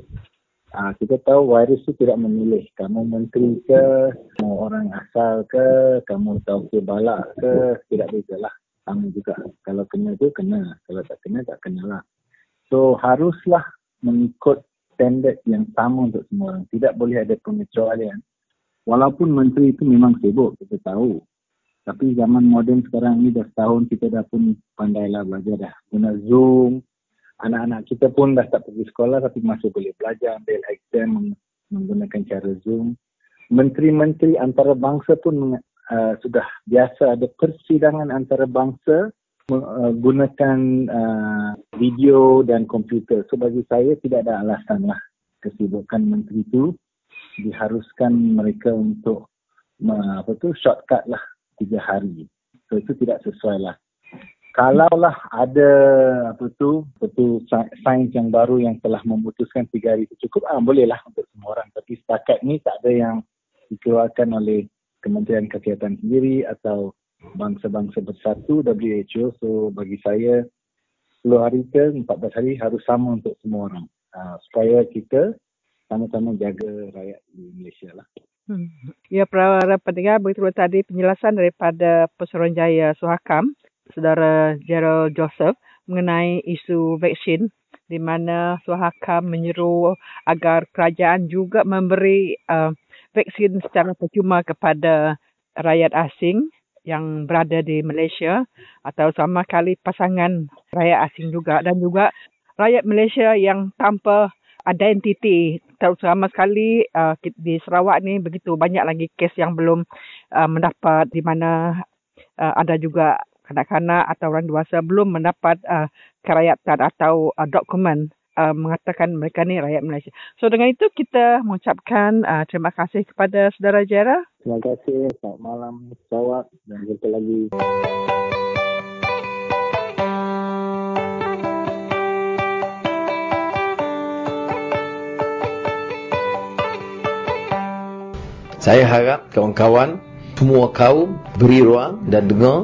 uh, kita tahu virus itu tidak memilih kamu menteri ke, kamu orang asal ke, kamu tahu ke balak ke, tidak beza lah. Kamu juga kalau kena itu kena, kalau tak kena tak kena lah. So haruslah mengikut standard yang sama untuk semua orang. Tidak boleh ada pengecualian. Walaupun menteri itu memang sibuk, kita tahu. Tapi zaman moden sekarang ni dah setahun kita dah pun pandailah belajar dah. Guna Zoom, anak-anak kita pun dah tak pergi sekolah tapi masih boleh belajar ambil exam menggunakan cara Zoom. Menteri-menteri antarabangsa pun uh, sudah biasa ada persidangan antarabangsa menggunakan uh, video dan komputer. So bagi saya tidak ada alasan lah kesibukan menteri itu diharuskan mereka untuk uh, apa tu shortcut lah tiga hari. So itu tidak sesuai lah kalaulah ada apa tu betul sains yang baru yang telah memutuskan tiga hari itu cukup ah bolehlah untuk semua orang tapi setakat ni tak ada yang dikeluarkan oleh Kementerian Kesihatan sendiri atau bangsa-bangsa bersatu WHO so bagi saya 10 hari ke 14 hari harus sama untuk semua orang uh, supaya kita sama-sama jaga rakyat di Malaysia lah. Hmm. Ya, para pendengar, begitu tadi penjelasan daripada Pesuruhjaya Suhakam saudara Gerald Joseph mengenai isu vaksin di mana Suhakam menyeru agar kerajaan juga memberi uh, vaksin secara percuma kepada rakyat asing yang berada di Malaysia atau sama kali pasangan rakyat asing juga. Dan juga rakyat Malaysia yang tanpa identiti terutama sekali uh, di Sarawak ni begitu banyak lagi kes yang belum uh, mendapat di mana uh, ada juga kanak-kanak atau orang dewasa belum mendapat uh, kerakyatan atau uh, dokumen uh, mengatakan mereka ni rakyat Malaysia. So dengan itu kita mengucapkan uh, terima kasih kepada saudara Jera. Terima kasih. Selamat malam. Sawak dan jumpa lagi. Saya harap kawan-kawan semua kaum beri ruang dan dengar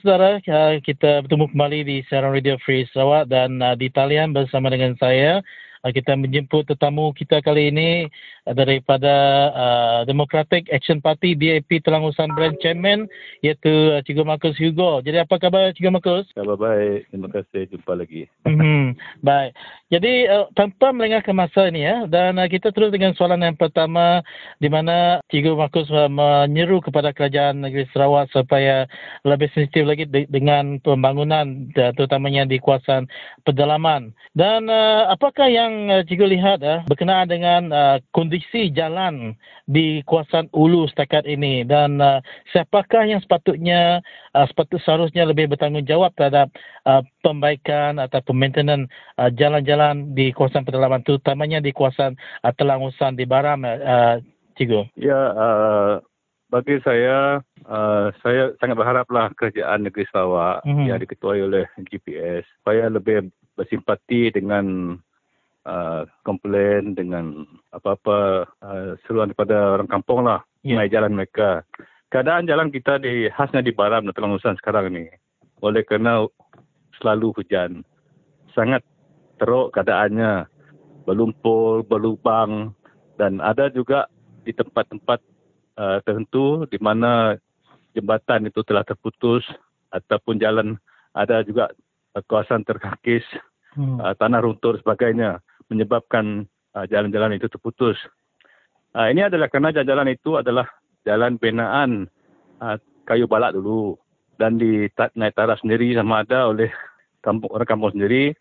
Saudara, kita bertemu kembali di siaran Radio Free Sarawak dan uh, di talian bersama dengan saya kita menjemput tetamu kita kali ini uh, daripada uh, Democratic Action Party DAP Telangusan Brand Chairman iaitu uh, Cikgu Marcus Hugo. Jadi apa khabar Cikgu Marcus? Khabar baik. Terima kasih jumpa lagi. Hmm, baik. Jadi uh, tanpa melengahkan masa ini ya dan uh, kita terus dengan soalan yang pertama di mana Cikgu Markus uh, menyeru kepada kerajaan negeri Sarawak supaya lebih sensitif lagi de- dengan pembangunan uh, terutamanya di kawasan pedalaman. Dan uh, apakah yang uh, Cikgu lihat uh, berkenaan dengan uh, kondisi jalan di kawasan Ulu setakat ini dan uh, siapakah yang sepatutnya uh, sepatut seharusnya lebih bertanggungjawab terhadap uh, pembaikan atau maintenance jalan-jalan jalan di kawasan pedalaman terutamanya di kawasan uh, Telangusan di Baram uh, Cikgu. Ya, uh, bagi saya uh, saya sangat berharaplah kerajaan negeri Sarawak mm-hmm. yang diketuai oleh GPS supaya lebih bersimpati dengan uh, komplain dengan apa-apa uh, seruan daripada orang kampung lah yeah. mengenai jalan mereka. Keadaan jalan kita di khasnya di Baram dan Telangusan sekarang ini oleh kerana selalu hujan sangat teruk keadaannya berlumpur, berlubang dan ada juga di tempat-tempat uh, tertentu di mana jambatan itu telah terputus ataupun jalan ada juga uh, kawasan terkakis, hmm. uh, tanah runtuh dan sebagainya menyebabkan uh, jalan-jalan itu terputus. Uh, ini adalah kerana jalan itu adalah jalan binaan uh, kayu balak dulu dan di naik taraf sendiri sama ada oleh kampung, orang kampung sendiri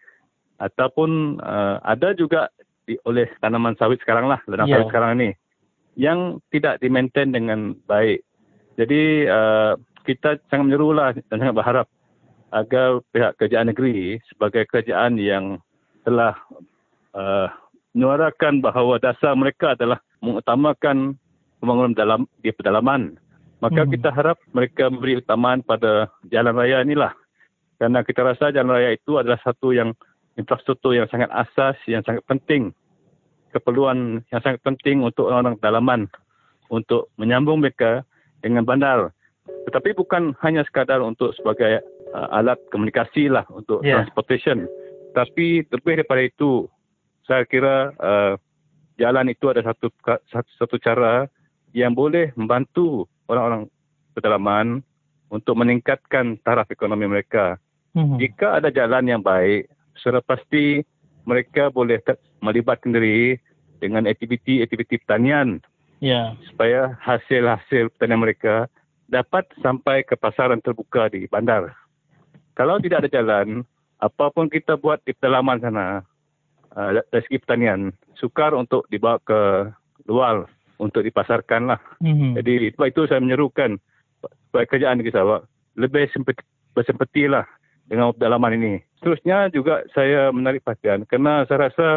ataupun uh, ada juga di, oleh tanaman sawit sekarang lah, ladang yeah. sawit sekarang ini yang tidak dimaintain dengan baik. Jadi uh, kita sangat menyerulah dan sangat berharap agar pihak kerajaan negeri sebagai kerajaan yang telah uh, menyuarakan bahawa dasar mereka adalah mengutamakan pembangunan dalam di pedalaman. Maka hmm. kita harap mereka memberi utamaan pada jalan raya inilah. Karena kita rasa jalan raya itu adalah satu yang infrastruktur yang sangat asas, yang sangat penting, keperluan yang sangat penting untuk orang-orang dalaman untuk menyambung mereka dengan bandar. Tetapi bukan hanya sekadar untuk sebagai uh, alat komunikasi lah untuk yeah. transportation. Tapi lebih daripada itu, saya kira uh, jalan itu ada satu, satu satu cara yang boleh membantu orang-orang pedalaman untuk meningkatkan taraf ekonomi mereka. Mm-hmm. Jika ada jalan yang baik, secara pasti mereka boleh melibatkan diri dengan aktiviti-aktiviti pertanian yeah. supaya hasil-hasil pertanian mereka dapat sampai ke pasaran terbuka di bandar. Kalau tidak ada jalan, apapun kita buat di pedalaman sana, uh, dari segi pertanian, sukar untuk dibawa ke luar untuk dipasarkan lah. Mm-hmm. Jadi sebab itu saya menyerukan supaya kerajaan negeri Sarawak lebih bersempati lah dengan pedalaman ini. Seterusnya juga saya menarik perhatian kerana saya rasa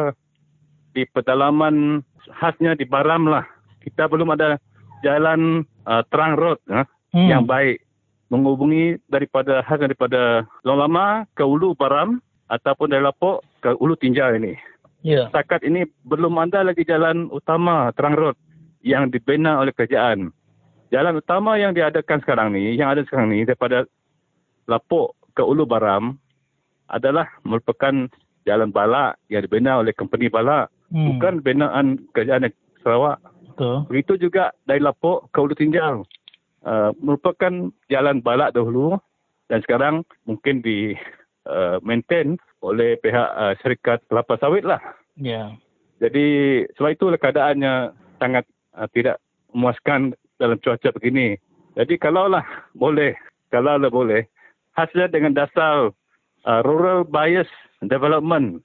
di pedalaman khasnya di Baram lah kita belum ada jalan uh, terang road uh, hmm. yang baik menghubungi daripada khas daripada Long Lama ke Ulu Baram ataupun dari Lapok ke Ulu Tinja ini. Yeah. Setakat ini belum ada lagi jalan utama terang road yang dibina oleh kerajaan. Jalan utama yang diadakan sekarang ni, yang ada sekarang ni daripada Lapok ke Ulu Baram adalah merupakan jalan balak yang dibina oleh company balak. Hmm. Bukan binaan kerajaan Sarawak. Betul. Begitu juga dari Lapok ke Ulu Tinjal. Uh, merupakan jalan balak dahulu dan sekarang mungkin di uh, maintain oleh pihak uh, syarikat kelapa sawit lah. Yeah. Jadi sebab itulah keadaannya sangat uh, tidak memuaskan dalam cuaca begini. Jadi kalaulah boleh, kalaulah boleh, hasilnya dengan dasar uh, rural bias development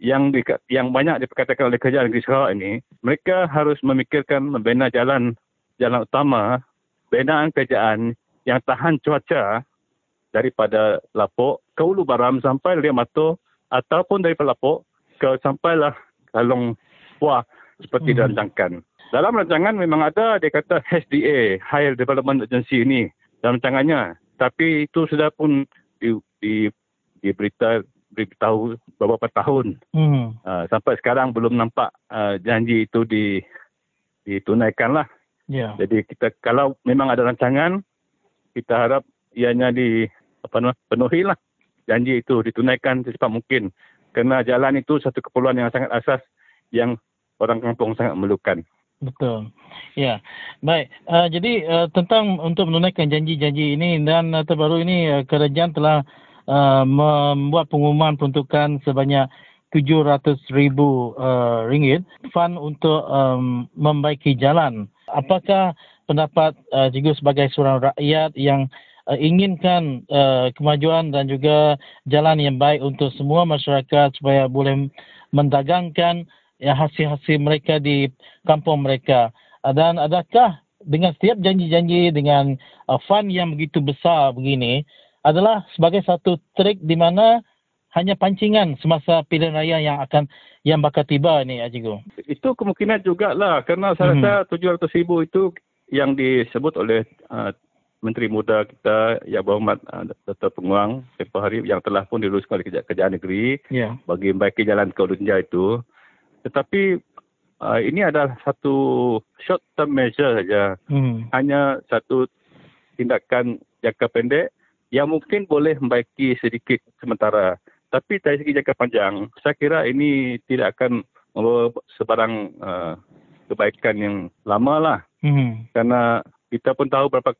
yang di, yang banyak diperkatakan oleh kerajaan negeri Sarawak ini, mereka harus memikirkan membina jalan jalan utama, binaan kerajaan yang tahan cuaca daripada Lapok ke Ulu Baram sampai Liat Mato ataupun daripada Lapok ke sampailah Kalong Puah seperti hmm. dirancangkan. dalam rancangan memang ada dia kata HDA, High Development Agency ini dalam rancangannya. Tapi itu sudah pun di, di, diberita beritahu beberapa tahun. Hmm. Uh, sampai sekarang belum nampak uh, janji itu di ditunaikan lah. Yeah. Jadi kita kalau memang ada rancangan, kita harap ianya di apa nama penuhi lah janji itu ditunaikan secepat mungkin. Kerana jalan itu satu keperluan yang sangat asas yang orang kampung sangat memerlukan. Betul. Ya. Baik. Uh, jadi uh, tentang untuk menunaikan janji-janji ini dan uh, terbaru ini uh, kerajaan telah uh, membuat pengumuman peruntukan sebanyak 700 ribu uh, ringgit fund untuk um, membaiki jalan. Apakah pendapat uh, Cikgu sebagai seorang rakyat yang uh, inginkan uh, kemajuan dan juga jalan yang baik untuk semua masyarakat supaya boleh mendagangkan ya, hasil-hasil mereka di kampung mereka. Dan adakah dengan setiap janji-janji dengan uh, fund yang begitu besar begini adalah sebagai satu trik di mana hanya pancingan semasa pilihan raya yang akan yang bakal tiba ni Ajigo. Itu kemungkinan jugalah kerana saya rasa mm-hmm. 700 ribu itu yang disebut oleh uh, Menteri Muda kita Ya Berhormat uh, Dr. Penguang tempoh hari yang telah pun diluluskan oleh Kerajaan Negeri yeah. bagi membaiki jalan ke Ulunja itu tetapi uh, ini adalah satu short term measure saja. Hmm. Hanya satu tindakan jangka pendek yang mungkin boleh membaiki sedikit sementara. Tapi dari segi jangka panjang, saya kira ini tidak akan membawa sebarang uh, kebaikan yang lama lah. Hmm. Karena kita pun tahu berapa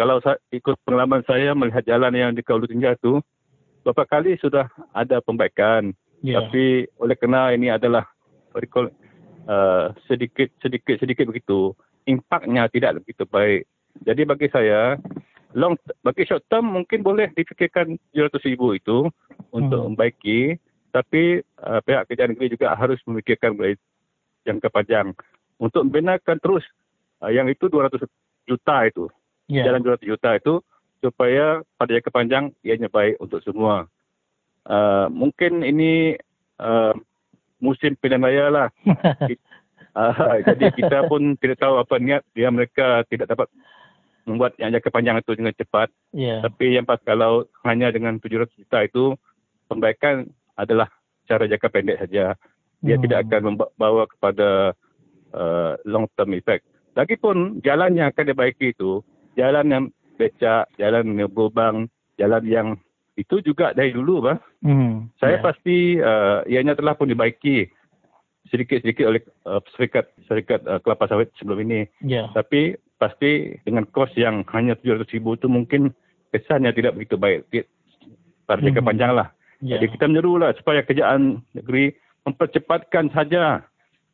kalau saya, ikut pengalaman saya melihat jalan yang di Kaulu Tinja itu, beberapa kali sudah ada pembaikan. Yeah. Tapi oleh kerana ini adalah recall uh, sedikit sedikit sedikit begitu impaknya tidak begitu baik jadi bagi saya long bagi short term mungkin boleh difikirkan 700 ribu itu untuk hmm. membaiki tapi uh, pihak kerajaan negeri juga harus memikirkan jangka panjang untuk membinakan terus uh, yang itu 200 juta itu yeah. jalan 200 juta itu supaya pada jangka panjang ianya baik untuk semua uh, mungkin ini uh, musim pilihan raya lah. uh, jadi kita pun tidak tahu apa niat dia mereka tidak dapat membuat yang jangka panjang itu dengan cepat. Yeah. Tapi yang pas kalau hanya dengan 700 juta itu pembaikan adalah cara jangka pendek saja. Dia hmm. tidak akan membawa kepada uh, long term effect. Lagipun jalan yang akan dibaiki itu jalan yang becak, jalan yang berlubang, jalan yang itu juga dari dulu bah. Hmm. Saya yeah. pasti uh, ianya telah pun dibaiki sedikit-sedikit oleh uh, serikat serikat uh, kelapa sawit sebelum ini. Yeah. Tapi pasti dengan kos yang hanya 700 ribu itu mungkin kesannya tidak begitu baik. Pada jangka hmm. panjang lah. Yeah. Jadi kita menyerulah supaya kerajaan negeri mempercepatkan saja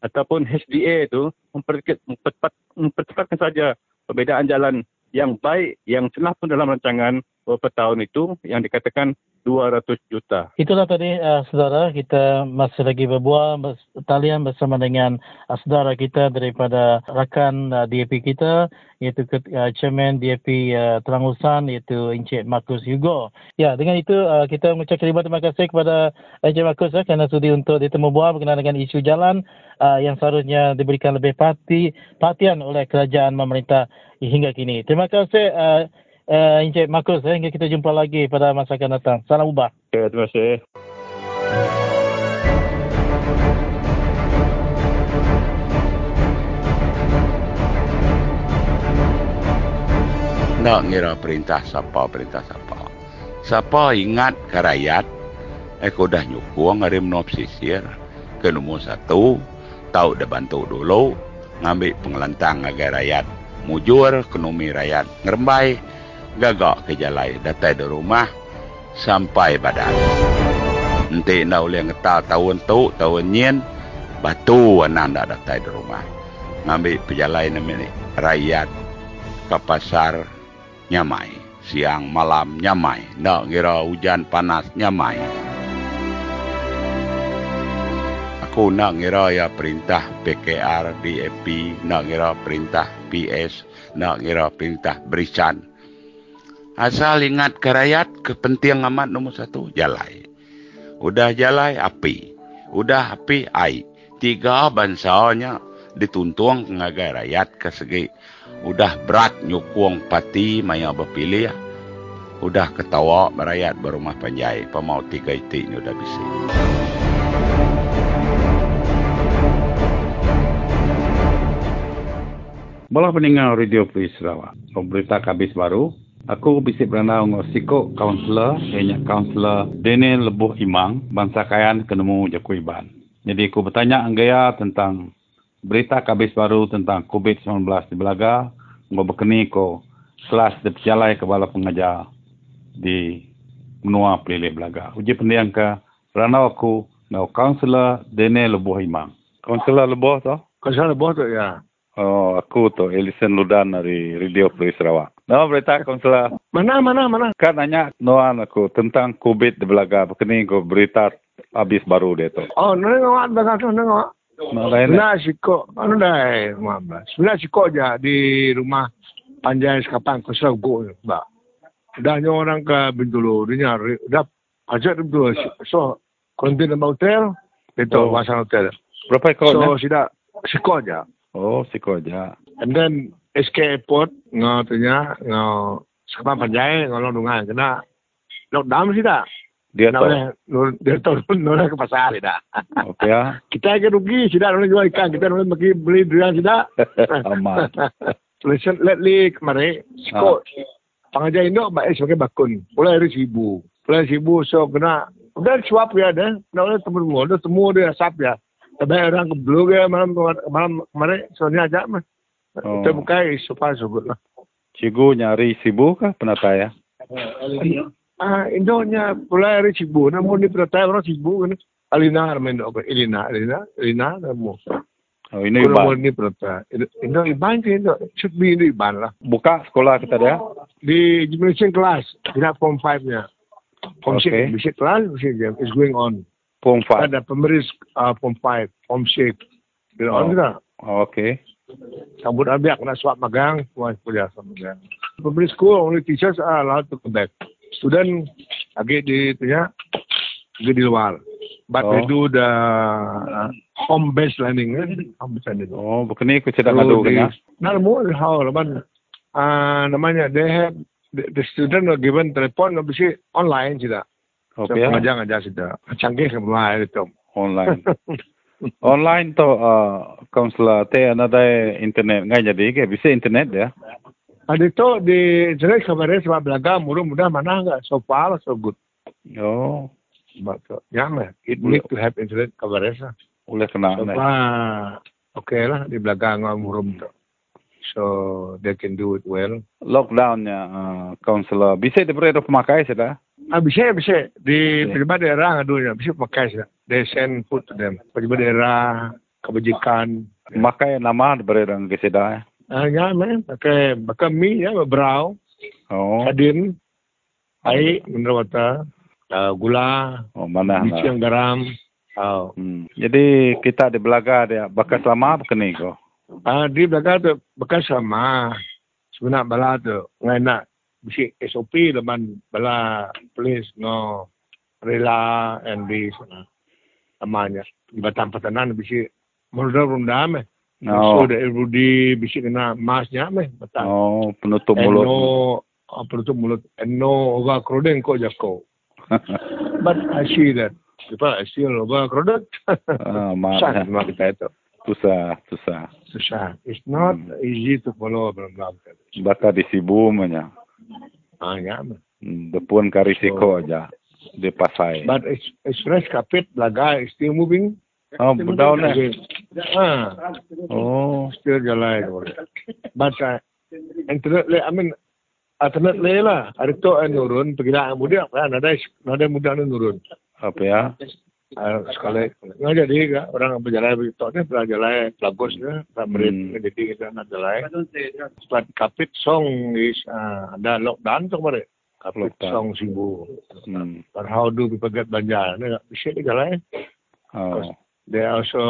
ataupun HDA itu mempercepat, mempercepat, mempercepatkan saja perbedaan jalan yang baik yang telah pun dalam rancangan beberapa tahun itu yang dikatakan 200 juta. Itulah tadi uh, saudara kita masih lagi berbual talian bersama dengan uh, saudara kita daripada rakan uh, DAP kita iaitu uh, chairman DAP uh, Terangusan iaitu Encik Markus Hugo. Ya, dengan itu uh, kita mengucapkan terima kasih kepada Encik Markus uh, kerana sudi untuk ditemu bual berkenaan dengan isu jalan uh, yang seharusnya diberikan lebih perhati, perhatian oleh kerajaan pemerintah hingga kini. Terima kasih uh, uh, Encik Markus eh, hingga kita jumpa lagi pada masa akan datang. Salam ubah. Okay, terima kasih. Nak ngira perintah siapa, perintah siapa. Siapa ingat ke rakyat, aku dah nyukung hari menopsisir ke nombor satu, tahu dah bantu dulu, ngambil pengelantang agar rakyat mujur ekonomi rakyat ngerembai gagak ke jalan datai di rumah sampai badan. Nanti nak boleh ngeta tahun tu, tahun nyen, batu anak nak datai di rumah. Ngambil perjalanan ini, rakyat ke pasar nyamai. Siang malam nyamai. Nak kira hujan panas nyamai. Aku nak ngira ya perintah PKR, DAP, nak ngira perintah PS, nak ngira perintah Berisan. Asal ingat ke rakyat, kepentingan amat nombor satu, jalai. Udah jalai, api. Udah api, air. Tiga bansanya dituntung ngagai rakyat ke segi udah berat nyukung pati maya berpilih udah ketawa rakyat berumah panjai pemau tiga itik ni udah bisa Bola peninggal Radio Free Sarawak. Berita kabis baru. Aku bisik beranda ngok siko kaunselor, banyak kaunselor Dene Lebuh Imang, bangsa kayan kenemu Jaku Iban. Jadi aku bertanya anggaya tentang berita kabis baru tentang COVID-19 di Belaga. Ngok berkeni ko kelas di pejalai kepala pengajar di menua pelilih Belaga. Uji pendiang ke beranda aku ngok kaunselor Dene Lebuh Imang. Kaunselor Lebuh tu? Kaunselor Lebuh tu ya. Oh, aku tu Elisen Ludan dari Radio Free Sarawak. Nama berita konsular. Mana, mana, mana? Kan nanya Noan aku tentang COVID di Belaga. Begini aku berita habis baru dia tu. Oh, nengok awak belakang tu, nengok. Sebenarnya siko, anu dah, sebenarnya siko je di rumah panjang sekapan konsular go, mbak. Dah nyawa orang ke Bintulu, dia nyari, dah ajak tu so konten hotel, itu oh. masa hotel. Berapa ekor? So, sudah siko je. Oh, siko aja. And then SK Airport ngau tunya ngau sekarang panjai ngau dungan kena lockdown sih dah. Dia tahu. Dia tahu nolak ke pasar sih dah. Okey ya. Kita ke rugi sih dah nolak jual ikan kita nolak bagi beli durian sih dah. Aman. Tulisan lately kemarin siko pengajar Indo baik sebagai bakun. Mulai dari sibu. Mulai sibu so kena udah suap ya dah. Nolak temu dia temu dia asap ya. Tapi orang blue ke malam malam kemarin soalnya aja mah. Oh. Kita buka isu sebut lah. Cikgu nyari sibu kah penata ya? Ah, Indonya pula hari sibu. Namun di penata orang sibu kan. Alina main dok. Elina, Elina, Elina, namu. Oh, ini iban. Ini penata. Indo iban ke Indo. Should be Indo iban lah. Buka sekolah kita dia? Di gymnasium kelas. Tidak form 5 nya. Form 6. Okay. Basic class, basic game. It's going on. Form 5. Ada pemberi uh, Form 5, Form 6. Bila oh. on juga. Oh, okay. Sambut abiak nak swap magang, semua kuliah sama magang. Pemberi school, only teachers are allowed to come back. Student, lagi di punya, lagi di luar. But oh. they do the uh, home based learning. Eh? Home based learning. Oh, bukan ni aku cedak so, ngadu kena. Nah, more how, laman, uh, namanya, they have, the, the student are given telepon, bisa online tidak. Okay. So, pengajar ngajar sudah. Canggih semua itu. Online. Online tu uh, kaunselor te ada internet ngai jadi ke bisa internet ya. Ada tu di internet kabarnya sebab belaga mudah mudah mana enggak so far so good. Oh. But uh, ya mah it need to have internet kabarnya. Oleh kena. So far, okay lah di belaga ngau murum tu. So they can do it well. Lockdown ya uh, kaunselor bisa diberi pemakai sudah. Ah, bisa, bisa. Di yeah. pejabat daerah ngadunya, bisa pakai sih. They send food to them. Pejabat daerah, kebajikan. Makai nama diberi orang keseda. Ah, ya, man. Pakai, pakai mie ya, berau. Oh. Sadin. Air, mineral water. Uh, gula. Oh, mana? Biji yang garam. Oh. Hmm. Jadi kita di Belaga dia bekas lama apa ni kau? Ah, di Belaga tu bekas lama. Sebenarnya bala tu ngai nak bisi SOP leman bala polis no rela and di sana. Amanya di batang patanan bisi murda runda me. Oh. so de rudi bisi kena masnya me batang. Oh penutup mulut. No oh, penutup mulut. And no oga kroden ko jako but I see that. People I see oga kroden ah maaf mak kita itu susah susah. Susah. It's not hmm. easy to follow bla baka di sibu manya Ah, ya. Depun ka risiko so, aja di pasai. But express kapit laga still moving. Oh, budaw na. Ah. Oh, still jalan. But uh, internet le, I mean, internet le lah. Ada tu yang nurun, perkira muda, kan? Ada ada muda yang nurun. Apa ya? Uh, sekali. nggak jadi kan orang berjalan begitu ni pernah jalan bagus ya pemerintah hmm. jadi kita nak jalan. Sebab kapit song is uh, ada lockdown tu kemarin. Kapit lockdown. song sibu hmm. but how do people get belanja? Ni bisa di jalan. Oh. they also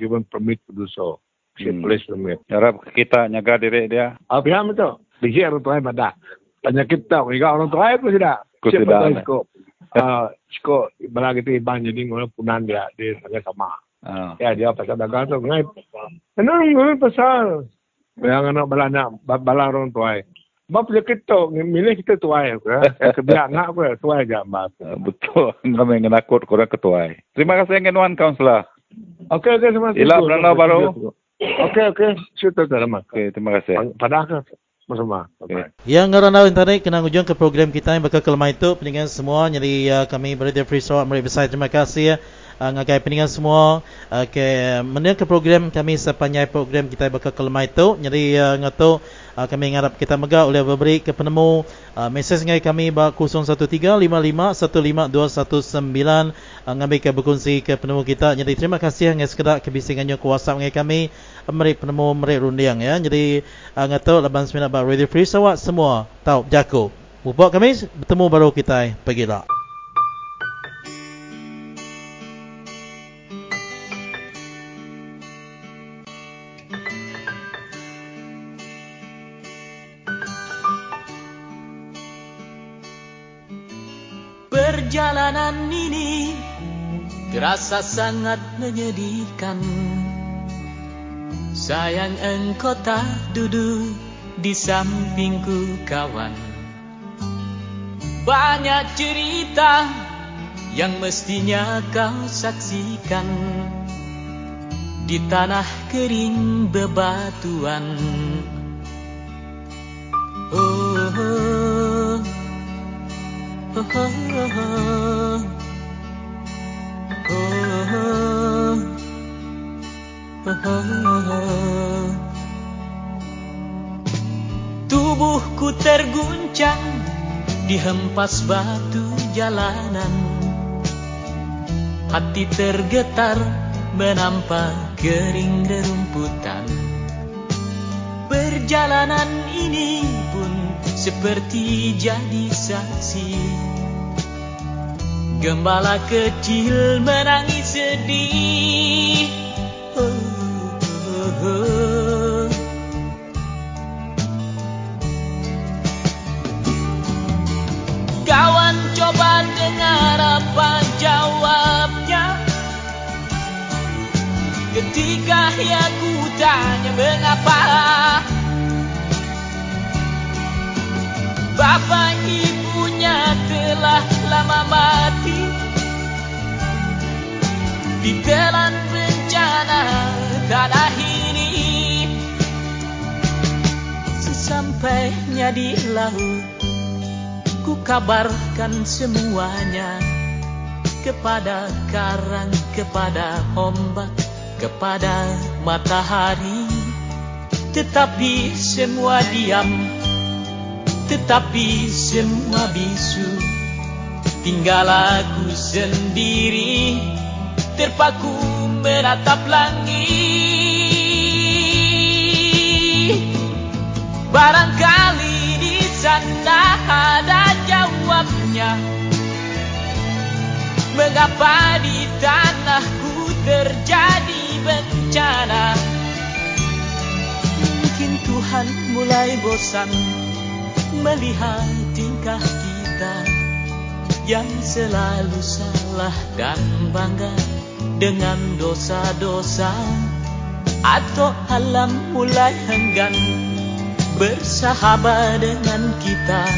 given permit to do so. Bisa hmm. police permit. Harap kita nyaga diri dia. Apa ah, yang itu bisa orang tua pada penyakit tahu jika orang tua itu sudah sudah uh, Siko bala gitu iban jadi ngono punan dia di sangat sama. Uh. Ya dia pasal dagang tu ngai. Kenang ngai pasal yang anak bala anak bala orang tuai. Bapa dia kita milih kita tuai aku ya. Kebiak anak aku tuai aja mbak. Betul. Kami ngenakut korang ketuai. Terima kasih Ngenuan Kaunselor. Okey okey terima kasih. Ila beranda baru. Okey okey. Syukur terima. Okey terima kasih. Pada bersama. Okay. Yang ngarana internet kena ujung ke program kita yang bakal kelemah itu pendengar semua jadi uh, kami berada Free Sarawak besar terima kasih ya uh, ngagai pendengar semua. Uh, ke mendengar ke program kami sepanjang program kita bakal kelemah itu jadi uh, ngatu uh, kami ngarap kita megah oleh berberi ke penemu. Uh, mesej ngai kami ba 0135515219 uh, ngambil ke berkongsi ke penemu kita. Jadi terima kasih ngai sekedar kebisingannya ku WhatsApp ngai kami. Meri penemu meri rundiang ya. Jadi uh, ngatu laban semina ba Radio Free Sarawak semua. Tahu jago. Buat kami bertemu baru kita. Pergi lah. Perjalanan ini terasa sangat menyedihkan. Sayang engkau tak duduk di sampingku kawan. Banyak cerita yang mestinya kau saksikan Di tanah kering bebatuan. Oh, oh. Oh, oh, Tubuhku terguncang dihempas batu jalanan. Hati tergetar menampak kering rerumputan Perjalanan ini pun seperti jadi saksi. Gembala kecil menangis sedih. Oh, oh. Kawan coba dengar apa jawabnya Ketika ia ku tanya mengapa Sesampainya di laut Ku kabarkan semuanya Kepada karang, kepada ombak Kepada matahari. Tetapi semua diam tetapi semua bisu. Tinggal aku sendiri Terpaku menatap langit. Barangkali di sana ada jawabnya. Mengapa di tanahku terjadi bencana? Mungkin Tuhan mulai bosan melihat tingkah kita yang selalu salah dan bangga dengan dosa-dosa atau alam mulai enggan bersahabat dengan kita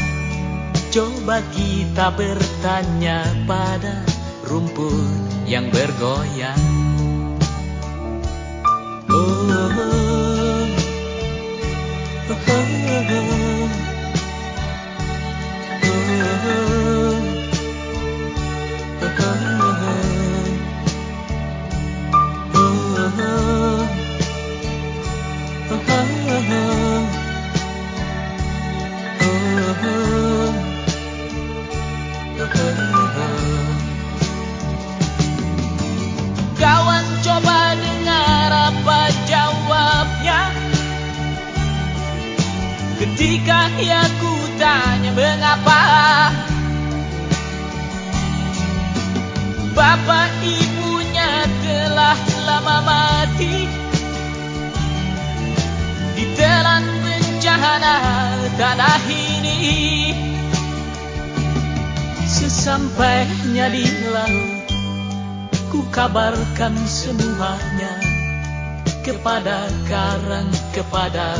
coba kita bertanya pada rumput yang bergoyang oh, oh, oh, oh, oh. Kepada